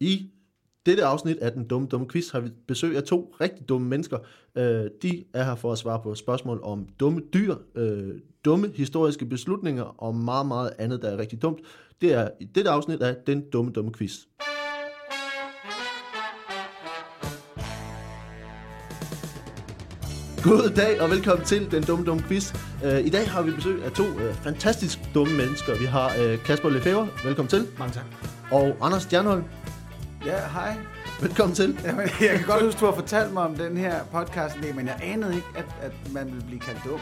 I dette afsnit af Den Dumme Dumme Quiz har vi besøg af to rigtig dumme mennesker. Øh, de er her for at svare på spørgsmål om dumme dyr, øh, dumme historiske beslutninger og meget, meget andet, der er rigtig dumt. Det er i dette afsnit af Den Dumme Dumme Quiz. God dag og velkommen til Den Dumme Dumme Quiz. Uh, I dag har vi besøg af to uh, fantastisk dumme mennesker. Vi har uh, Kasper Lefebvre, velkommen til. Mange tak. Og Anders Stjernholm, Ja, hej. velkommen til. Jamen, jeg kan godt huske, du har fortalt mig om den her podcast, men jeg anede ikke, at, at man ville blive kaldt dum.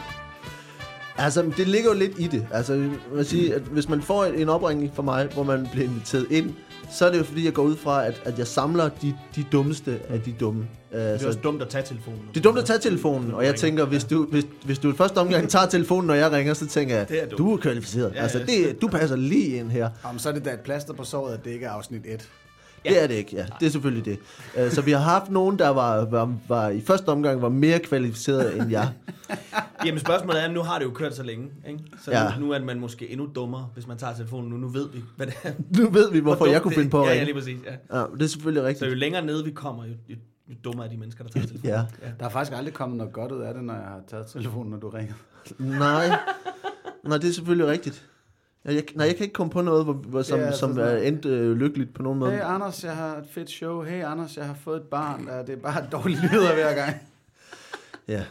Altså, det ligger jo lidt i det. Altså, vil sige, at hvis man får en opringning fra mig, hvor man bliver inviteret ind, så er det jo fordi, jeg går ud fra, at, at jeg samler de, de dummeste af de dumme. Det er Altså, også dumt at tage telefonen. det er dumt at tage telefonen, og jeg tænker, hvis du, hvis, hvis du i første omgang tager telefonen, når jeg ringer, så tænker jeg, Det er du er kvalificeret. Ja, altså, det, du passer lige ind her. Om så er det da et plaster på såret, at det ikke er afsnit 1. Ja. Det er det ikke, ja. Det er selvfølgelig det. Uh, så vi har haft nogen, der var, var, var i første omgang var mere kvalificeret end jeg. Jamen spørgsmålet er, nu har det jo kørt så længe, ikke? Så Ja. ja. nu, nu er man måske endnu dummere, hvis man tager telefonen nu. Nu ved vi, hvad det er. Nu ved vi, hvorfor Hvor jeg kunne det- finde på at Ja, ja, ringe. lige præcis. Ja. Ja, det er selvfølgelig Så rigtigt. jo længere nede vi kommer, jo, jo, jo dummere er de mennesker, der tager telefonen. Ja. Der er faktisk aldrig kommet noget godt ud af det, når jeg har taget telefonen, når du ringer. Nej. Nej, det er selvfølgelig rigtigt. Jeg, jeg, nej, jeg kan ikke komme på noget, hvor, hvor, som, Ja, altså som er endt øh, lykkeligt på nogen måde. Hey Anders, jeg har et fedt show. Hey Anders, jeg har fået et barn. Ja, det er bare dårlige nyheder hver gang. Ja,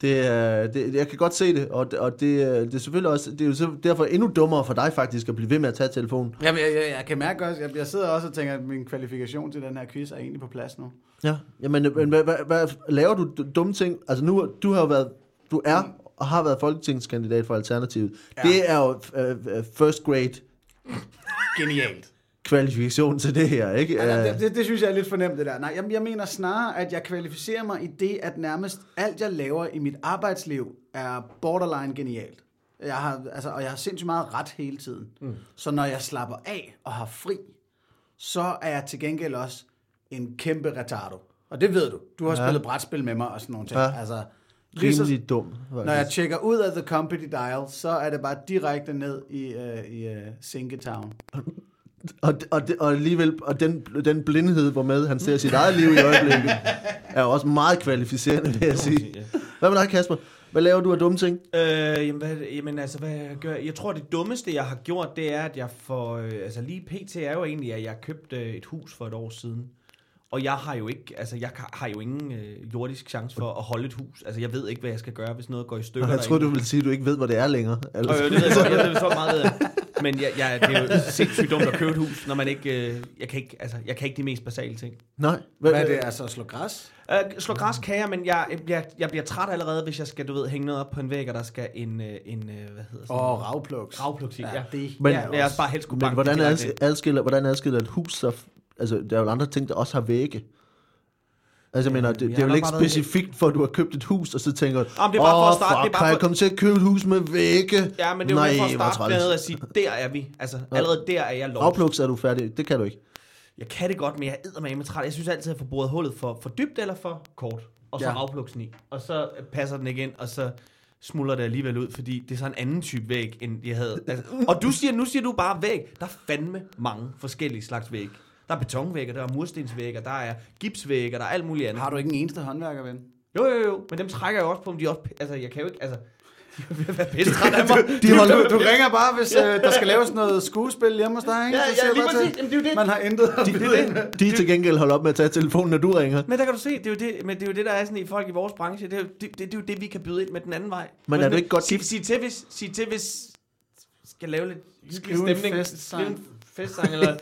det er, det, jeg kan godt se det, og, det- og det, er- det er selvfølgelig også, det er jo derfor endnu dummere for dig faktisk at blive ved med at tage telefonen. Jamen, jeg, jeg, jeg kan mærke også, jeg, jeg sidder også og tænker, at min kvalifikation til den her quiz er egentlig på plads nu. Ja, Jamen, men hvad, hvad, hvad, laver du dumme ting? Altså nu, du har jo været, du er og har været folketingskandidat for Alternativet. Ja. Det er jo uh, first grade Genialt. kvalifikation til det her, ikke? Ja, Øh, det, det, det synes jeg er lidt fornemt, det der. Nej, jeg, jeg mener snarere, at jeg kvalificerer mig i det, at nærmest alt, jeg laver i mit arbejdsliv, er borderline genialt. Jeg har, altså, og jeg har sindssygt meget ret hele tiden. Mm. Så når jeg slapper af og har fri, så er jeg til gengæld også en kæmpe retardo. Og det ved du. Du har Ja. spillet brætspil med mig og sådan nogle ting. Ja. Altså, lige så, rimelig dum. når jeg faktisk. tjekker ud af The Company Dial, så er det bare direkte ned i, uh, i uh, Sinketown. Og, og, og alligevel, og den, den blindhed, hvormed han ser sit eget liv i øjeblikket, er jo også meget kvalificerende, vil jeg sige. Hvad med dig, Kasper? Hvad laver du af dumme ting? Øh, jamen, hvad, jamen altså, hvad jeg gør? Jeg tror, det dummeste, jeg har gjort, det er, at jeg får... Øh, altså, lige pt. er jo egentlig, at jeg købte et hus for et år siden. Og jeg har jo ikke, altså jeg har jo ingen øh, jordisk chance for at holde et hus. Altså jeg ved ikke, hvad jeg skal gøre, hvis noget går i stykker. Jeg troede, du ville sige, at du ikke ved, hvor det er længere. Altså. Øh, det ved jeg godt, jeg ved så meget. Men jeg, jeg, det er jo sindssygt dumt at købe et hus, når man ikke, øh, jeg kan ikke, altså, jeg kan ikke de mest basale ting. Nej. Hvad er det? Altså at slå græs? Øh, slå græs kan jeg, men jeg, jeg, bliver, jeg bliver træt allerede, hvis jeg skal, du ved, hænge noget op på en væg, og der skal en, øh, en øh, hvad hedder sådan Og noget? ravplugs. Ravpluk til, ja. det Men- ja, jeg er også bare helst kunne Men banke hvordan, adskiller, hvordan adskiller et hus så... Altså, der er jo andre ting, der også har vægge. Altså, jeg mener, det, jeg det er jo ikke specifikt for, at du har købt et hus, og så tænker du, Jamen, det er bare for at "Åh, starte- det er fuck, bare kan jeg for- komme til at købe et hus med vægge? Ja, men det er jo Nej, for at starte med at sige, der er vi. Altså, allerede der er jeg lost. Afpluks er du færdig. Det kan du ikke. Jeg kan det godt, men jeg er med træt. Jeg synes altid, at jeg får boret hullet for, for dybt eller for kort. Og så Ja. afpluksen i. Og så passer den ikke ind, og så smuldrer det alligevel ud, fordi det er så en anden type væg, end jeg havde. Altså, og du siger, nu siger du bare væg. Der er fandme mange forskellige slags væg. Der er betonvægge, der er murstensvægge, der er gipsvægge, der er alt muligt andet. Har du ikke en eneste håndværkerven? Jo, jo, jo. Men dem trækker jeg også på, om de også... Altså, jeg kan jo ikke... Altså, de være pisse træt af mig. De holder, Du, du ringer bare, hvis øh, der skal laves noget skuespil hjemme hos dig, ikke? Ja, ja, lige præcis. til, Jamen, det er jo det. Man har intet at byde ind. de til gengæld holder op med at tage telefonen, når du ringer. Men der kan du se, det er jo det, men det, er jo det der er sådan i folk i vores branche. Det er jo det, det, det, er jo det vi kan byde ind med den anden vej. Men er du ikke godt sig, sig, til, hvis, sig til, hvis skal lave lidt hyggelig stemning. Skrive en festsang, eller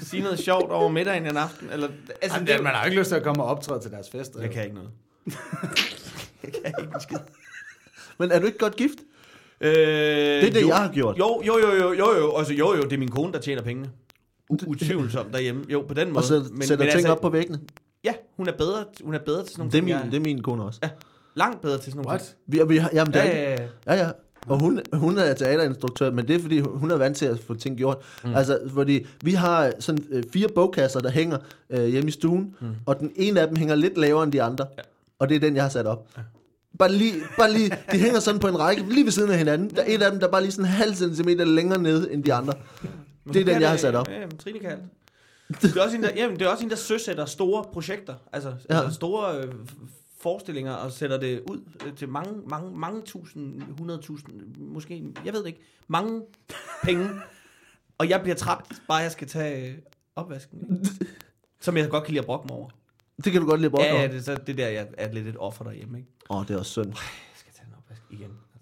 sige noget sjovt over middagen en aften. Eller, altså, Jamen, det, det, man har jo ikke lyst til at komme og optræde til deres fest. jeg kan ikke noget. jeg kan ikke en skid. Men er du ikke godt gift? Øh, Det er det, jo, jeg har gjort. Jo, jo, jo, jo, jo, jo, altså, jo, jo, det er min kone, der tjener pengene. Utvivlsomt derhjemme. Jo, på den måde. Og så sætter ting altså, op på væggene. Ja, hun er bedre, hun er bedre til sådan nogle Det er, ting. min, jeg- det er min kone også. Ja, langt bedre til sådan nogle What? ting. Vi, vi, har- jamen, det er Ja, ja, ja. Ja, ja. Og hun, hun er teaterinstruktør, men det er fordi, hun er vant til at få ting gjort. Mm. Altså, fordi vi har sådan øh, fire bogkasser, der hænger øh, hjemme i stuen, mm. og den ene af dem hænger lidt lavere end de andre. Ja. Og det er den, jeg har sat op. Ja. Bare lige, bare lige, de hænger sådan på en række, lige ved siden af hinanden. Der er et af dem, der er bare lige sådan en halv centimeter længere nede end de andre. Det er den, jeg har sat op. Ja, Trine kan. Det er også en, der, jamen, det er også en, der søsætter store projekter, altså, ja. Altså store øh, forestillinger, og sætter det ud øh, til mange, mange, mange tusind, hundredtusind, måske, jeg ved det ikke, mange penge. og jeg bliver træt, bare jeg skal tage øh, opvasken. ikke? Som jeg godt kan lide at brokke mig over. Det kan du godt lide at Ja, brokke ja, over. det, så det der, jeg er lidt et offer derhjemme, ikke? Åh, det er også synd. Jeg skal tage en opvask igen. Altså.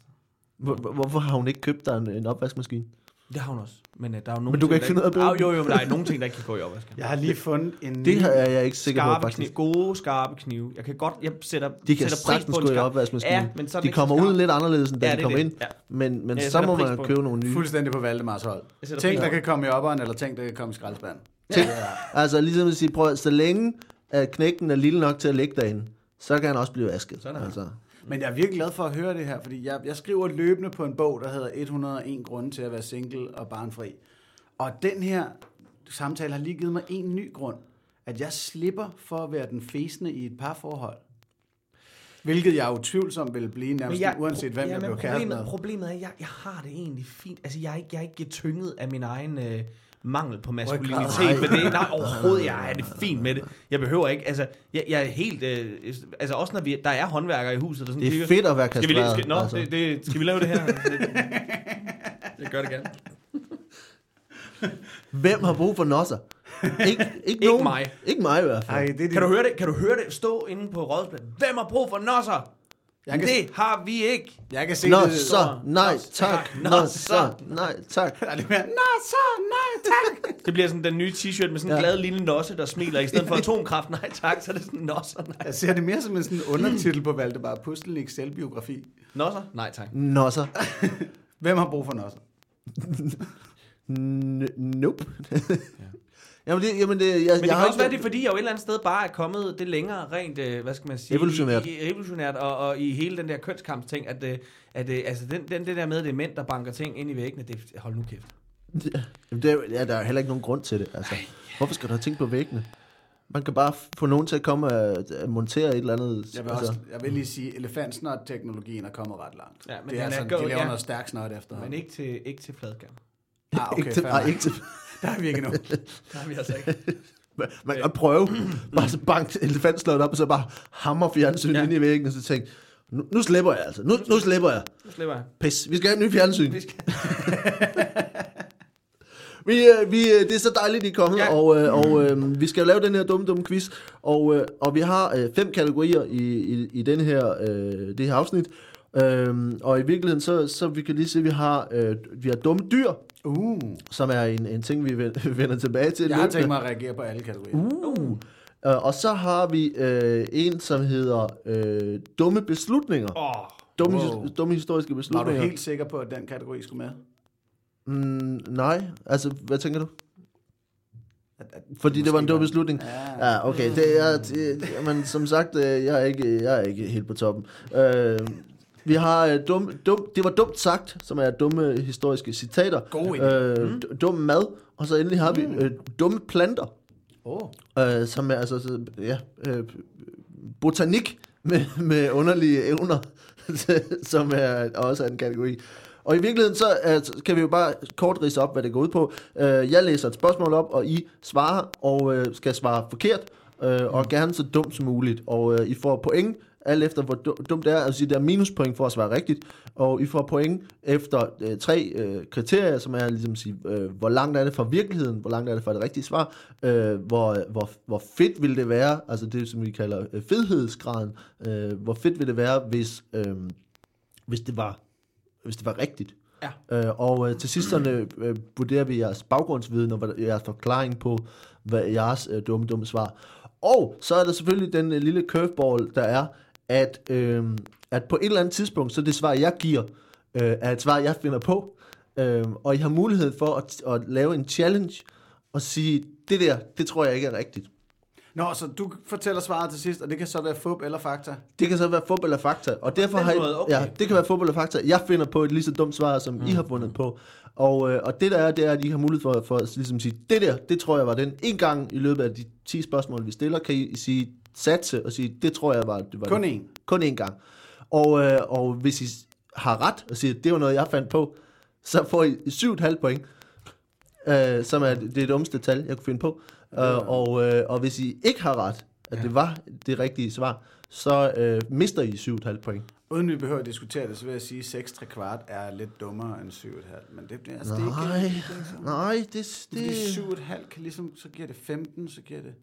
Hvor- hvor- Hvorfor har hun ikke købt dig en, en opvaskemaskine? Det har hun også. Men uh, der er jo nogle Men du kan ting, ikke der finde ud af at bruge Ah, Jo, jo, men der er nogle ting, der ikke kan gå i opvasken. Jeg har lige fundet en Det her er jeg ikke sikker på, Skarpe faktisk. knive, gode, skarpe knive. Jeg kan godt, jeg sætter, De kan sætter pris på en gå i opvaskemaskinen. Ja, men så er de kommer ud lidt anderledes, end da Ja, de er kommer ind. Ja. Men, men Ja, så må man på købe nogle nye. Fuldstændig på Valdemars hold. Ting, der på kan komme i opperen, eller ting, der kan komme i skraldespanden. Ting, altså ligesom at sige, prøv, så længe at knækken er lille nok til at ligge derinde, så kan han også blive vasket. Sådan altså. Men jeg er virkelig glad for at høre det her, fordi jeg, jeg skriver løbende på en bog, der hedder 101 grunde til at være single og barnfri. Og den her samtale har lige givet mig en ny grund. At jeg slipper for at være den fæsende i et parforhold. Hvilket jeg utvivlsomt vil blive nærmest jeg, uanset hvem ja, jeg bliver kæreste problemet, med. problemet er, at jeg, jeg har det egentlig fint. Altså, jeg er ikke, jeg er ikke tynget af min egen øh, mangel på maskulinitet. Men det, nej, overhovedet, jeg er det fint med det. Jeg behøver ikke, altså, jeg, jeg er helt, øh, altså også når vi, der er håndværkere i huset, der sådan Det er kigger, fedt at være Skal vi, kastreret. skal, nå, altså. det, det, skal vi lave det her? Jeg gør det gerne. Hvem har brug for nosser? Ikke, ikke, Ikke nogen. mig. Ikke mig i hvert fald. Ej, det er Kan du høre det? Kan du høre det stå inde på rådspladsen? Hvem har brug for nosser? Jeg kan, Det har vi ikke. jeg kan se Nå, det. så, nej, tak. nå, så. nej, tak. Nå, så, nej, tak. Det bliver sådan den nye t-shirt med sådan en Ja. glad lille nosse, der smiler. I stedet for atomkraft, nej tak, så er det sådan nosser, nej. Jeg ser det mere som en sådan undertitel på Valdemar Pustelniks selvbiografi. Nosser? Nej tak. Nosser. Hvem har brug for nosser? Nope. Jamen, det, jamen det, jeg, Men jeg det kan har også være, det er fordi, jeg jo et eller andet sted bare er kommet det længere rent, øh, hvad skal man sige? Evolutionært. I, i, evolutionært, og, og i hele den der kønskampsting, at, øh, at øh, altså den, den, det der med, at det er mænd, der banker ting ind i væggene, det hold nu kæft. Jamen, det er, ja, der er heller ikke nogen grund til det. Altså, hvorfor skal du have tænkt på væggene? Man kan bare få nogen til at komme og at montere et eller andet. Jeg vil, altså, også, jeg vil lige sige, at elefantsnot-teknologien er kommet ret langt. Ja, men det er er sådan, go- de laver ja. noget stærk snot efter. Men ikke til, ikke til fladskærm. Ah, okay, ikke til, nej, ikke til, Der er vi ikke endnu. Nej, vi altså ikke. man, man kan prøve bare så bank elefantslået op, og så bare hammer fjernsyn Ja. ind i væggen, og så tænke, nu, nu slipper jeg altså. Nu, nu slipper jeg. Nu slipper jeg. Pis, vi skal have en ny fjernsyn. Vi skal... Vi, øh, vi, øh, det er så dejligt, I er kommet, Ja. ja. og, øh, og øh, vi skal jo lave den her dumme, dumme quiz, og, øh, og vi har øh, fem kategorier i, i, i den her, øh, det her afsnit, Øhm, og i virkeligheden, så, så vi kan lige se, at vi har, øh, vi har dumme dyr, Uh, som er en, en ting, vi ven- vender tilbage til. jeg har tænkt mig at reagere på alle kategorier. Uh. Øh, og så har vi øh, en, som hedder øh, dumme beslutninger. Oh, Dumme, wow. dumme historiske Var du beslutninger. helt sikker på, at den kategori skulle med? Mm, nej, altså, hvad tænker du? At, at Fordi det var en dum beslutning. Ja. Ja, okay. Det er, det, men som sagt, øh, jeg er ikke, jeg er ikke helt på toppen. Øh, vi har øh, dum, dum, det var dumt sagt, som er dumme historiske citater. God. Øh, mm. Dum mad. Og så endelig har vi øh, dumme planter, Oh. øh, som er altså, så, ja, øh, botanik med, med underlige evner, som er også er en kategori. Og i virkeligheden, så uh, kan vi jo bare kort rise op, hvad det går ud på. Uh, jeg læser et spørgsmål op, og I svarer, og uh, skal svare forkert, uh, og gerne så dumt som muligt. Og uh, I får point, alt efter hvor du- dumt det er. Altså, der er minuspoint for at svare rigtigt, og I får point efter uh, tre uh, kriterier, som er ligesom at sige, uh, hvor langt er det fra virkeligheden, hvor langt er det fra det rigtige svar, uh, hvor, hvor, hvor fedt vil det være, altså det, som vi kalder uh, fedhedsgraden, uh, hvor fedt vil det være, hvis, uh, hvis det var hvis det var rigtigt. Ja. Øh, og øh, til sidst øh, vurderer vi jeres baggrundsviden og jeres forklaring på hvad jeres øh, dumme, dumme svar. Og så er der selvfølgelig den øh, lille curveball, der er, at, øh, at på et eller andet tidspunkt, så det svar, jeg giver, øh, er et svar, jeg finder på. Øh, og I har mulighed for at, at lave en challenge og sige, det der, det tror jeg ikke er rigtigt. Nå, så du fortæller svaret til sidst, og det kan så være fup eller fakta. Det kan så være fodbold eller fakta, og derfor har I, måde, okay. ja, det kan være fodbold eller fakta. Jeg finder på et lige så dumt svar, som mm. I har fundet på. Og, øh, og det der er, det er, at I har mulighed for, for at ligesom sige, det der, det tror jeg var den. En gang i løbet af de 10 spørgsmål, vi stiller, kan I sige satse og sige, det tror jeg var, det var Kun én. Kun én gang. Og, øh, og hvis I har ret og siger, det var noget, jeg fandt på, så får I 7,5 point, øh, som er det dummeste tal, jeg kunne finde på. Uh, og, øh, og hvis I ikke har ret, at Ja. det var det rigtige svar, så øh, mister I 7,5 point. Uden vi behøver at diskutere det, så vil jeg sige, at 6 3 kvart er lidt dummere end 7,5. Men det, altså, det er Nej, ikke... Det, er nej, det, det, det, fordi 7,5 kan ligesom, så giver det 15, så giver det...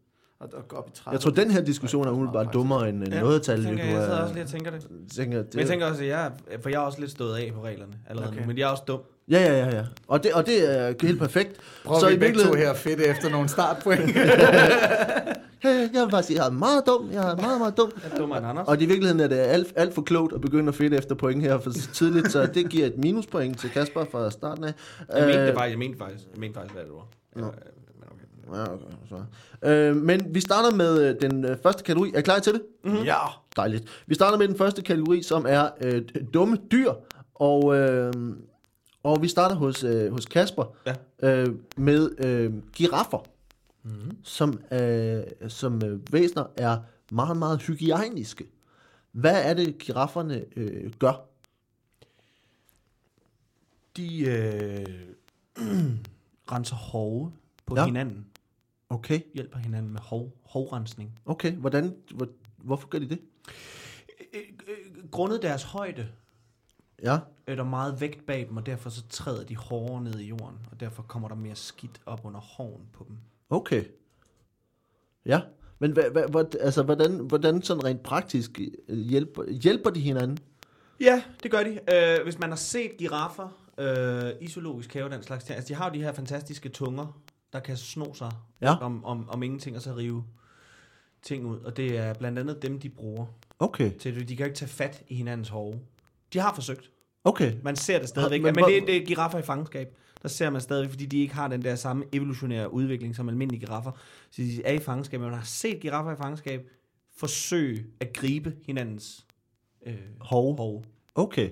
Og, og gå op i 30. jeg tror, den her diskussion er umiddelbart dummere end ja, noget tal. tænker, jeg sidder også lige og tænker det. tænker, Men jeg tænker også, at jeg, er- for jeg er også lidt stået af på reglerne allerede Okay. nu, men jeg er også dum. Ja, ja, ja, ja. Og det, og det er helt perfekt. Prøver så vi i begge to virkeligheden- her fedt efter nogle startpoint. Ja, ja, jeg vil bare sige, jeg er meget dum. Jeg er meget, meget dum. Jeg er dummere end Anders. Og i virkeligheden er det alt, alt for klogt at begynde at fedte efter point her for tidligt, så det giver et minuspoint til Kasper fra starten af. Jeg mente det Øh, faktisk, jeg mente faktisk, jeg mente faktisk, hvad det var. Nå. Ja, okay, så. Øh, men vi starter med øh, den øh, første kategori. Er I klar til det? Mhm. ja. Dejligt. Vi starter med den første kategori, som er øh, dumme dyr. Og, øh, og vi starter hos, øh, hos Kasper Ja. øh, med øh, giraffer, Mm-hmm. som, øh, som øh, væsener er meget, meget hygiejniske. Hvad er det, girafferne øh, gør? De øh, renser hove på ja. hinanden. Okay, Hjælper hinanden med hov, hovrensning. okay. Hvordan, hvor, hvorfor gør de det? Øh, øh, grundet deres højde Ja, er der meget vægt bag dem, og derfor så træder de hårdere ned i jorden, og derfor kommer der mere skidt op under hoven på dem. okay. Ja, men hvad, hvad, hvad, altså, hvordan, hvordan sådan rent praktisk øh, hjælper, hjælper de hinanden? Ja, det gør de. Øh, hvis man har set giraffer øh, i zoologisk have, den slags ting, altså de har jo de her fantastiske tunger, der kan sno sig Ja. om, om, om ingenting, og så rive ting ud. Og det er blandt andet dem, de bruger Okay, til det. De kan ikke tage fat i hinandens hove. De har forsøgt. okay. Man ser det stadigvæk. Men Men, men det, det er giraffer i fangenskab. Der ser man stadigvæk, fordi de ikke har den der samme evolutionære udvikling som almindelige giraffer. Så de er i fangenskab, men man har set giraffer i fangenskab forsøge at gribe hinandens øh, Hov. hove Okay.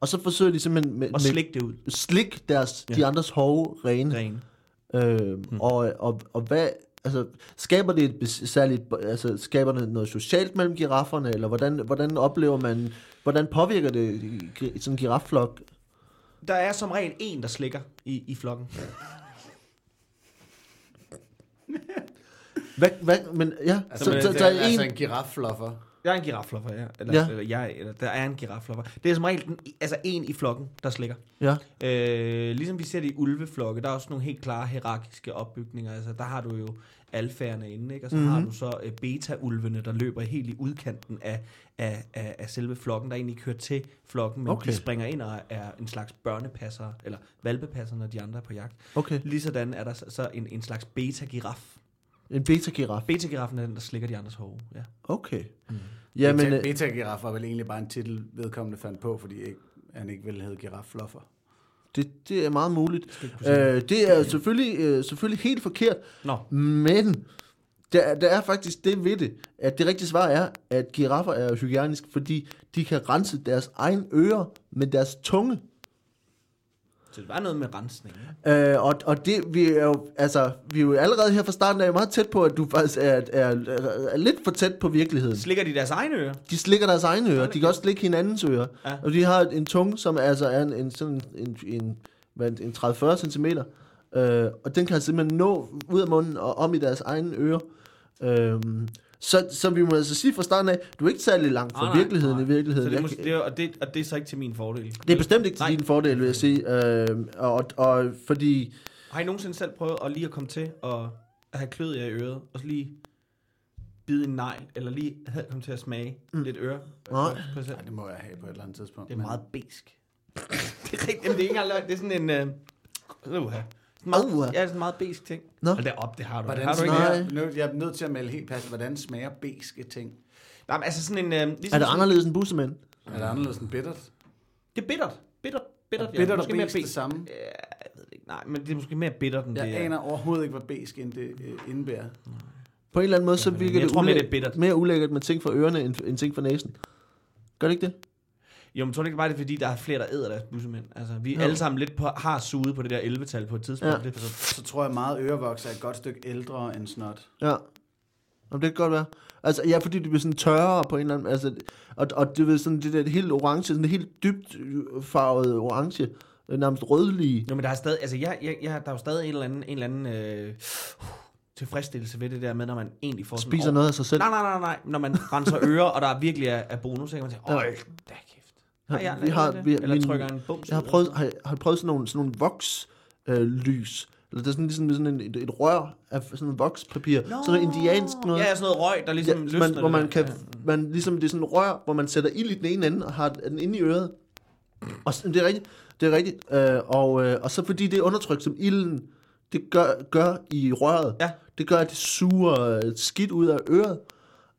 Og så forsøger de simpelthen med, og med slikke det ud. slik deres, ja. Ja. de andres hove rene. Ren. Øh, mm. og, og, og hvad, altså, skaber det et særligt, altså, skaber det noget socialt mellem girafferne, eller hvordan, hvordan oplever man, hvordan påvirker det sådan en girafflok? Der er som regel en, der slikker i, i flokken. Hvad, hvad, men ja, Altså, så, så, så, det, så er er altså en, en giraffluffer. Jeg er en girafflopper, ja. Eller, Ja. jeg, eller der er en girafflopper. Det er som regel den, altså en i flokken, der slikker. ja, Øh, ligesom vi ser det i ulveflokke, der er også nogle helt klare hierarkiske opbygninger. Altså, der har du jo alfærerne inde, ikke? og så Mhm. mm-hmm. har du så øh, beta-ulvene, der løber helt i udkanten af, af, af, af selve flokken, der egentlig kører til flokken, men okay. de springer ind og er en slags børnepasser, eller valpepasser, når de andre er på jagt. okay. Ligesådan er der så, så en, en slags beta-giraf. En beta-giraf. Beta-giraffen er den, der slikker de andres hove. Ja. Okay. Mm. Ja, men, Beta, øh, Beta-giraf var vel egentlig bare en titel, vedkommende fandt på, fordi ikke, han ikke ville hedde giraffluffer. det, det er meget muligt. Øh, det er selvfølgelig, øh, selvfølgelig helt forkert, Nå, Men der, er- der er faktisk det ved det, at det rigtige svar er, at giraffer er hygiejniske, fordi de kan rense deres egen ører med deres tunge. Så det var noget med rensning. Øh, og, og det, vi er jo, altså, vi er jo allerede her fra starten af meget tæt på, at du faktisk er, er, er lidt for tæt på virkeligheden. Slikker de deres egne ører? De slikker deres egne ører, de kan også slikke hinandens ører. Ja. Og de har en tunge, som altså er en, en, sådan en, en, hvad, en 30-40 cm. Øh, og den kan simpelthen nå ud af munden og om i deres egne ører. Øh, så, så vi må altså sige fra starten af, du er ikke særlig langt fra Nej, nej, virkeligheden nej. i virkeligheden. Så det, måske, det, er, og, det, og det er så ikke til min fordel. det er bestemt ikke til Nej. din fordel, vil jeg sige. Øh, og, og fordi... Har I nogensinde selv prøvet at lige at komme til at at have klød i øret, og så lige bide en negl, eller lige have- komme til at smage mm. lidt øre? Nej. Ja, det må jeg have på et eller andet tidspunkt. Det er men- meget besk. det er rigtigt, det er ikke engang løgn. Det er sådan en... Øh, uh, meget, Uha. ja, det er sådan en meget besk ting. Nå. Hold da op, det har du. Hvordan har du ikke Nej. smager, nu, jeg er nødt til at melde helt passende, hvordan smager beske ting? Nej, men altså sådan en... Øh, ligesom Er det anderledes end bussemænd? Er det anderledes end bittert? Det er bittert. Bittert. Bittert, Er bittert og Måske mere besk det samme? Ja, jeg ved det ikke. Nej, men det er måske mere bittert, end Jeg det er. aner overhovedet ikke, hvad besk end det øh, indebærer. På en eller anden måde, så Ja, virker jeg det, tror mere, ulæ- det er bittert. mere ulækkert med ting for ørerne, end, end ting for næsen. Gør det ikke det? Jo, men tror du ikke bare, det er fordi, der er flere, der æder deres bussemænd? Altså, vi Jo. alle sammen lidt på, har suget på det der 11-tal på et tidspunkt. Ja. Ja. Det, så, Så tror jeg meget, ørevoks er et godt stykke ældre end snot. Ja. Om det kan godt være. Altså, ja, fordi det bliver sådan tørre på en eller anden... Altså, og, og det ved sådan det der helt orange, sådan det helt dybt øh, farvet orange, øh, nærmest rødlige. jo, men der er stadig, altså, jeg, jeg, jeg, der er jo stadig en eller anden, en eller anden øh, tilfredsstillelse ved det der med, når man egentlig får sådan... Spiser åh, noget af sig selv. Nej, nej, nej, nej. Når man renser ører, og der virkelig er, er bonus, så kan man sige, øj, da kæft. Har jeg vi har, vi, Eller min, trykker en bums jeg har prøvet, har, har prøvet sådan nogle, sådan nogle voks øh, lys. Eller det er sådan, ligesom sådan en, et, et rør af sådan en vokspapir. Sådan noget indiansk noget. Ja, sådan noget røg, der ligesom Ja, løsner man, hvor man der. kan, Ja. man, ligesom, det er sådan et rør, hvor man sætter ild i den ene ende, og har den inde i øret. Og så, det er rigtigt, det er rigtigt. Øh, og, øh, og så fordi det er undertrykt som ilden, det gør, gør i røret, Ja. det gør, at det suger øh, skidt ud af øret.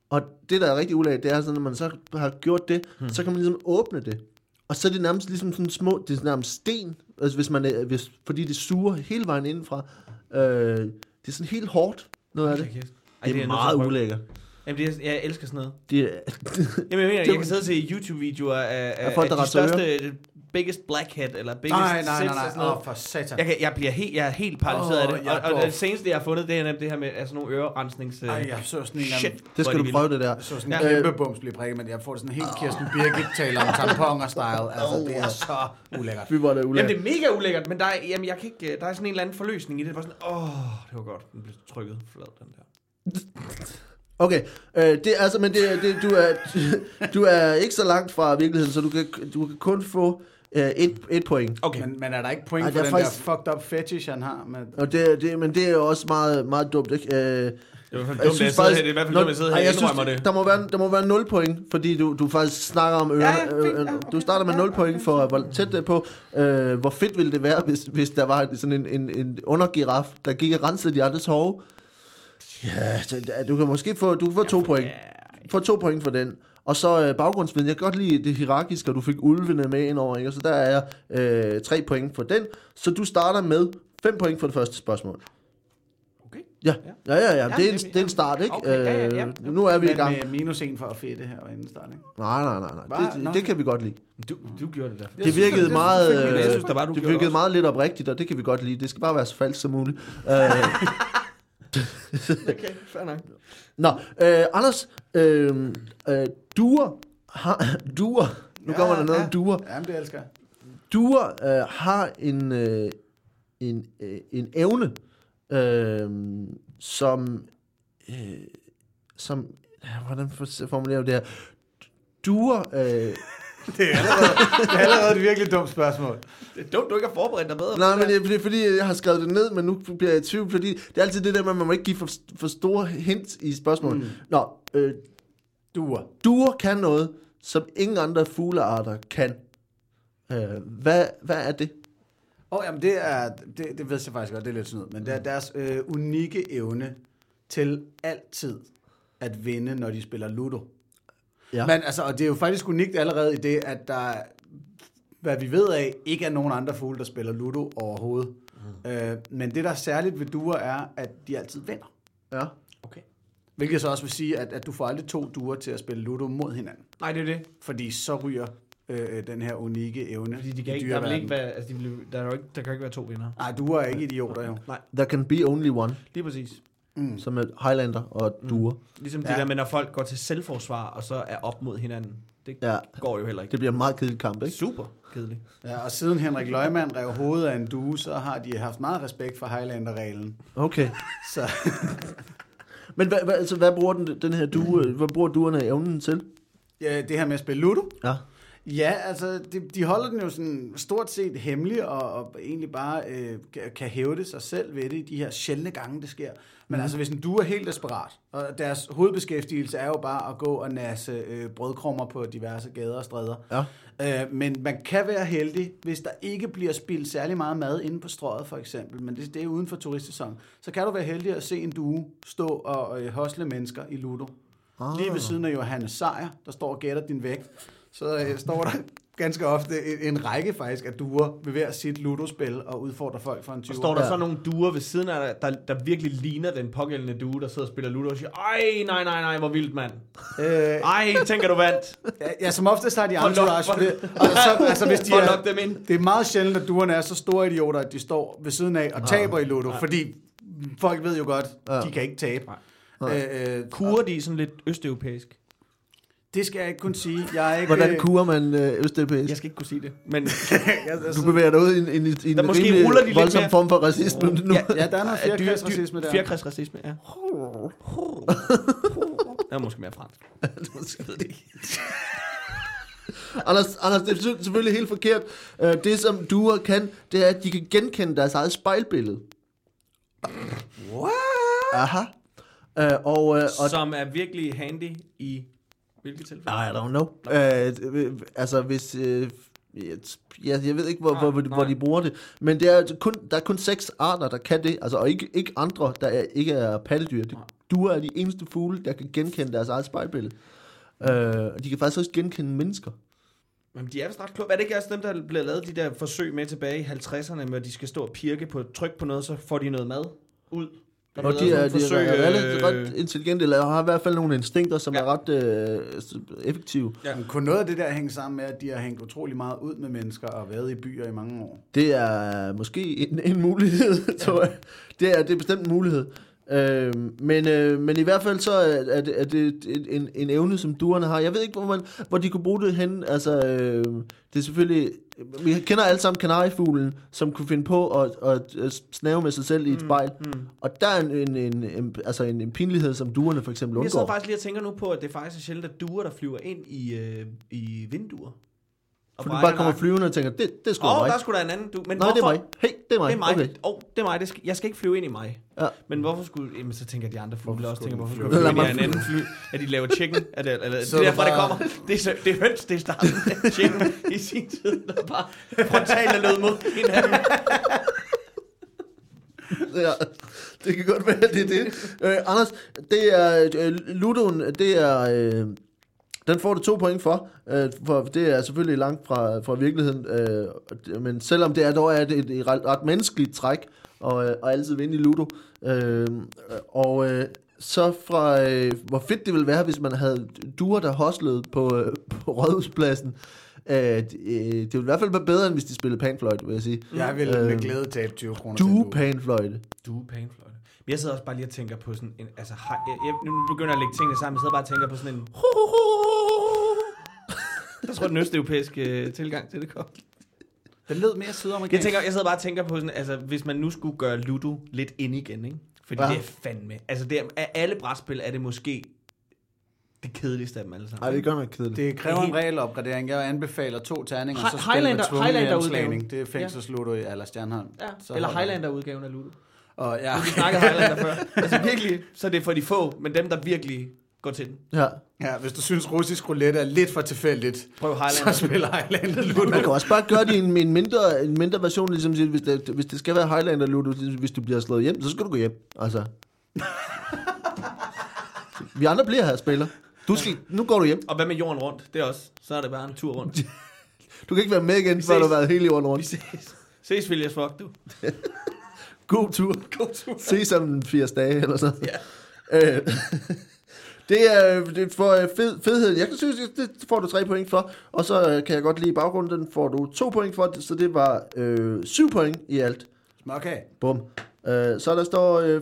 Og det, der er rigtig ulægt, det er sådan, når man så har gjort det, hmm. så kan man ligesom åbne det. Og så er det nærmest ligesom sådan små, det er nærmest sten, altså hvis man, er- hvis, fordi det suger hele vejen indenfra. Øh, det er sådan helt hårdt, noget af det. Ej, Det er, nødt til meget at ulækkert. Jamen, det er, jeg elsker sådan noget. Det Jamen, jeg mener, Det- jeg kan sidde og se YouTube-videoer af, af, Af folk, af der de største, biggest blackhead, eller biggest Nej, nej, nej, nej. noget. Åh, for satan. Jeg, kan, jeg, bliver helt, jeg er helt paralyseret Åh, af det. Og, og det seneste, jeg har fundet, det er nemlig det her med altså nogle ørerensnings... øh, Ej, jeg så sådan en Shit. det skal du prøve, det der. Jeg så sådan en Ja. kæmpe bums blive prikket, men jeg får det sådan helt Kirsten Birgit taler om tamponer-style. Altså, det er så ulækkert. Vi var Jamen, ulækkert. det er mega ulækkert, men der er, jamen, jeg kan ikke, der er sådan en eller anden forløsning i det. Det bare sådan, åh, det var godt. Den blev trykket flad, den der. Okay, øh, det er altså, men det, det, du, er, du er ikke så langt fra virkeligheden, så du kan, du kan kun få øh, et, et point. Okay. Men, men er der ikke point Ej, for den faktisk- der fucked up fetish, han har? Med... Og det, det, men det er jo også meget, meget dumt, ikke? Øh, Det er i hvert fald dumt, at jeg sidder her. Det er i hvert fald dumt, jeg sidder her jeg synes, det. Der må, være, der må være 0 point, fordi du, du faktisk snakker om ørerne. Ja, ja, fint. Ja, okay. Du starter med 0 point for, hvor tæt det er på. Øh, hvor fedt ville det være, hvis, hvis der var sådan en, en, en undergiraf, der gik og rensede de andres hove? Ja, det- du kan måske få, du kan få to point. Få to point for den. Og så øh, baggrundsviden. Jeg kan godt lide det hierarkiske, og du fik ulvene med ind over, ikke? Og så der er øh, tre point for den. Så du starter med fem point for det første spørgsmål. Okay. Ja, ja, ja. ja. Ja, Det, er en, det- det er en start, ikke? Okay, ja, ja, ja. Øh, Nu er vi i Men gang. med minus en for at fedte her og inden start, ikke? Nej, nej, nej. nej. Hva? Det, det, det kan vi godt lide. Du, du gjorde det der. Det virkede det- meget, det øh, jeg synes, der var, du det gjorde virkede meget lidt oprigtigt, og det kan vi godt lide. Det skal bare være så falsk som muligt. Uh, Okay, fair nok. nå, uh, Anders, uh, uh, duer, har, duer, nu kommer der noget om duer. Jamen, det elsker. Duer uh, har en, uh, en, uh, en evne, uh, som, uh, som, ja, hvordan for- formulerer jeg det her? Duer, uh, Det er allerede, det er allerede et virkelig dumt spørgsmål. Det er dumt, du ikke har forberedt dig bedre. Nej, men det, er fordi, jeg har skrevet det ned, men nu bliver jeg i tvivl, fordi det er altid det der med, at man må ikke give for, for store hint i spørgsmålet. Mm. Nå, øh, Duer. duer kan noget, som ingen andre fuglearter kan. Øh, hvad, hvad er det? Åh, oh, jamen det er, det, det ved jeg faktisk godt, det er lidt sådan noget, men det er deres øh, unikke evne til altid at vinde, når de spiller Ludo. Ja. Men altså, og det er jo faktisk unikt allerede i det, at der, hvad vi ved af, ikke er nogen andre fugle, der spiller Ludo overhovedet. Mm. Øh, men det, der er særligt ved duer, er, at de altid vinder. Ja. Okay. Hvilket så også vil sige, at, at du får aldrig to duer til at spille Ludo mod hinanden. Nej, det er det. Fordi så ryger øh, den her unikke evne Fordi de i kan ikke, der, vil ikke være, altså, de vil, der, er jo ikke, der kan jo ikke være to vinder. Nej, duer er ikke idioter jo. Nej, There can be only one, lige præcis. Mm. som er Highlander og duer. Ligesom Ja. det der med, når folk går til selvforsvar, og så er op mod hinanden. Det Ja. går jo heller ikke. Det bliver en meget kedelig kamp, ikke? Super kedeligt. Ja, og siden Henrik Løgman rev hovedet af en due, så har de haft meget respekt for Highlander-reglen. Okay. Så Men hvad, hvad, altså, hvad bruger den, den her due, hvad bruger duerne evnen til? ja, det her med at spille Ludo, Ja. Ja, altså, de, de holder den jo sådan stort set hemmelig, og, og egentlig bare øh, kan- hævde sig selv ved det i de her sjældne gange, det sker. Men mm. altså, hvis en du er helt desperat, og deres hovedbeskæftigelse er jo bare at gå og nasse øh, brødkrummer på diverse gader og stræder. Ja. Øh, men man kan være heldig, hvis der ikke bliver spildt særlig meget mad inde på strøget, for eksempel, men det, det er uden for turistsæson, så kan du være heldig at se en due stå og øh, hosle mennesker i Ludo. Ah. Lige ved siden af Johannes Sejer, der står og gætter din vægt, så øh, står der ganske ofte en, en række faktisk af duer ved hver sit ludospil og udfordrer folk for en 20 Og står der Ja. så nogle duer ved siden af dig, der, der virkelig ligner den pågældende due, der sidder og spiller Ludo og siger, ej, nej, nej, nej, hvor vildt, mand. Øh, Ej, tænker du vandt. ja, ja, som oftest har de entourage. For og så, altså, hvis de er, dem ind. det er meget sjældent, at duerne er så store idioter, at de står ved siden af og taber i Ludo, fordi folk ved jo godt, Ja. de kan ikke tabe. Nej. Øh, øh, Kurer de sådan lidt østeuropæisk? Det skal jeg ikke kunne sige. Jeg er ikke, Hvordan øh, kurer man øh, østeuropæisk? Jeg skal ikke kunne sige det. Men jeg, Du bevæger dig ud i en, en, en, Der måske rimelig ruller de voldsom mere. form for racisme nu. Ja, Ja, der er noget fjerkræsracisme der. Fjerkræsracisme, ja. Det er måske mere fransk. Jeg ved det ikke. Anders, Anders, det er selv- selvfølgelig helt forkert. Øh, Det, som duer kan, det er, at de kan genkende deres eget spejlbillede. What? Aha. Øh, Og, øh, og Som er virkelig handy i hvilke tilfælde? I don't know. Øh, øh, altså, hvis... Øh, jeg, jeg ved ikke, hvor, Nej, hvor, hvor, nej. de bruger det. Men det er kun, der er kun seks arter, der kan det. Altså, og ikke, ikke andre, der er, ikke er pattedyr. Duer er de eneste fugle, der kan genkende deres eget spejlbillede. Øh, og de kan faktisk også genkende mennesker. Men de er vist ret kloge. Er det ikke også dem, der bliver lavet de der forsøg med tilbage i 50'erne, hvor de skal stå og pirke på tryk på noget, så får de noget mad ud? Der Og de er, de nogle er forsøg, ret, øh, ret intelligente, eller har i hvert fald nogle instinkter, som Ja. er ret øh, effektive. Ja. Men kunne noget af det der hænge sammen med, at de har hængt utrolig meget ud med mennesker og været i byer i mange år? Det er måske en, en mulighed, tror jeg. Det er, det er bestemt en mulighed. Øh, men, øh, men i hvert fald så er, er det, er det en, en evne, som duerne har. Jeg ved ikke, hvor, man, hvor de kunne bruge det hen. Altså, øh, det er selvfølgelig... Vi kender alle sammen kanariefuglen, som kunne finde på at, at, at snave med sig selv i et spejl. Mm. Og der er en, en, en, en, altså en, en pinlighed, som duerne for eksempel Jeg sidder undgår. faktisk lige og tænker nu på, at det faktisk er sjældent, at duer, der flyver ind i, øh, i vinduer. Og For du bare kommer flyvende og tænker, det, det er Åh, oh, mig. der skulle der en anden du. Men Nej, det er hvorfor? mig. Hey, det er mig. Det er mig. Okay. Oh, det er mig. Det skal, jeg skal ikke flyve ind i mig. Ja. Men hvorfor skulle... Jamen, så tænker de andre fugle Hvorfor også. skulle Tænker, den hvorfor flyve? skulle flyve ind i en anden fly? At de laver chicken? Er det, eller, Så det er er derfor, det det bare- kommer. Det er, så, det er høns, det er starten af chicken i sin tid. Der bare frontalt er lød mod hinanden. Ja, det kan godt være, det er det. Øh, Anders, det er øh, Ludoen, det er... Øh, den får du to point for, øh, for det er selvfølgelig langt fra, fra virkeligheden, øh, men selvom det er dog er det et, et ret, ret menneskeligt træk, og, øh, og altid vinde i Ludo. Øh, og øh, så fra, øh, hvor fedt det ville være, hvis man havde duer, der hoslede på, øh, på Rådhuspladsen. Øh, det, øh, det ville i hvert fald være bedre, end hvis de spillede panfløjte, vil jeg sige. Jeg vil med Øh, glæde tabe 20 kroner due. panfløjte. Du er panfløjte. Men jeg sidder også bare lige og tænker på sådan en... Altså, har, jeg, jeg, nu begynder jeg at lægge tingene sammen. Jeg sidder bare og tænker på sådan en... Jeg tror, den østeuropæiske øh, tilgang til det kom. Den lød mere Jeg, sydamerikansk. tænker, jeg sidder bare og tænker på sådan, altså, hvis man nu skulle gøre Ludo lidt ind igen, ikke? Fordi Ja. det er fandme... Altså, det er, af alle brætspil er det måske det kedeligste af dem alle sammen. Nej, det gør man kedeligt. Det kræver er en regelopgradering. Jeg anbefaler to terninger, Hi- så spil med Highlander- tvungen Highlander-udgaven. hjemslagning. Det er fængselsludo i Aller Stjernholm. Ja, Så eller holder det. Highlander-udgaven af Ludo. Og ja, Vi snakkede Highlander før. Altså virkelig, så er det for de få, men dem, der virkelig går til den. Ja. ja, hvis du synes, russisk roulette er lidt for tilfældigt, Prøv så Highlander. spil Highlander Ludo. Man kan også bare gøre det i en, en, mindre, en mindre version, ligesom siger, hvis det, hvis det skal være Highlander Ludo, hvis du bliver slået hjem, så skal du gå hjem. Altså. Vi andre bliver her spiller. Du skal, nu går du hjem. Og hvad med jorden rundt? Det er også. Så er det bare en tur rundt. Du kan ikke være med igen, Vi før du har været hele jorden Vi rundt. ses. Ses, Phileas Fogg, du. God tur. God tur. Ses om 80 dage eller sådan. Ja. Øh, det er det er for øh, fed, fedheden. Jeg kan synes, det får du tre point for. Og så øh, kan jeg godt lide baggrunden. Den får du to point for. Så det var øh, syv point i alt. Okay. Bum. Øh, så der står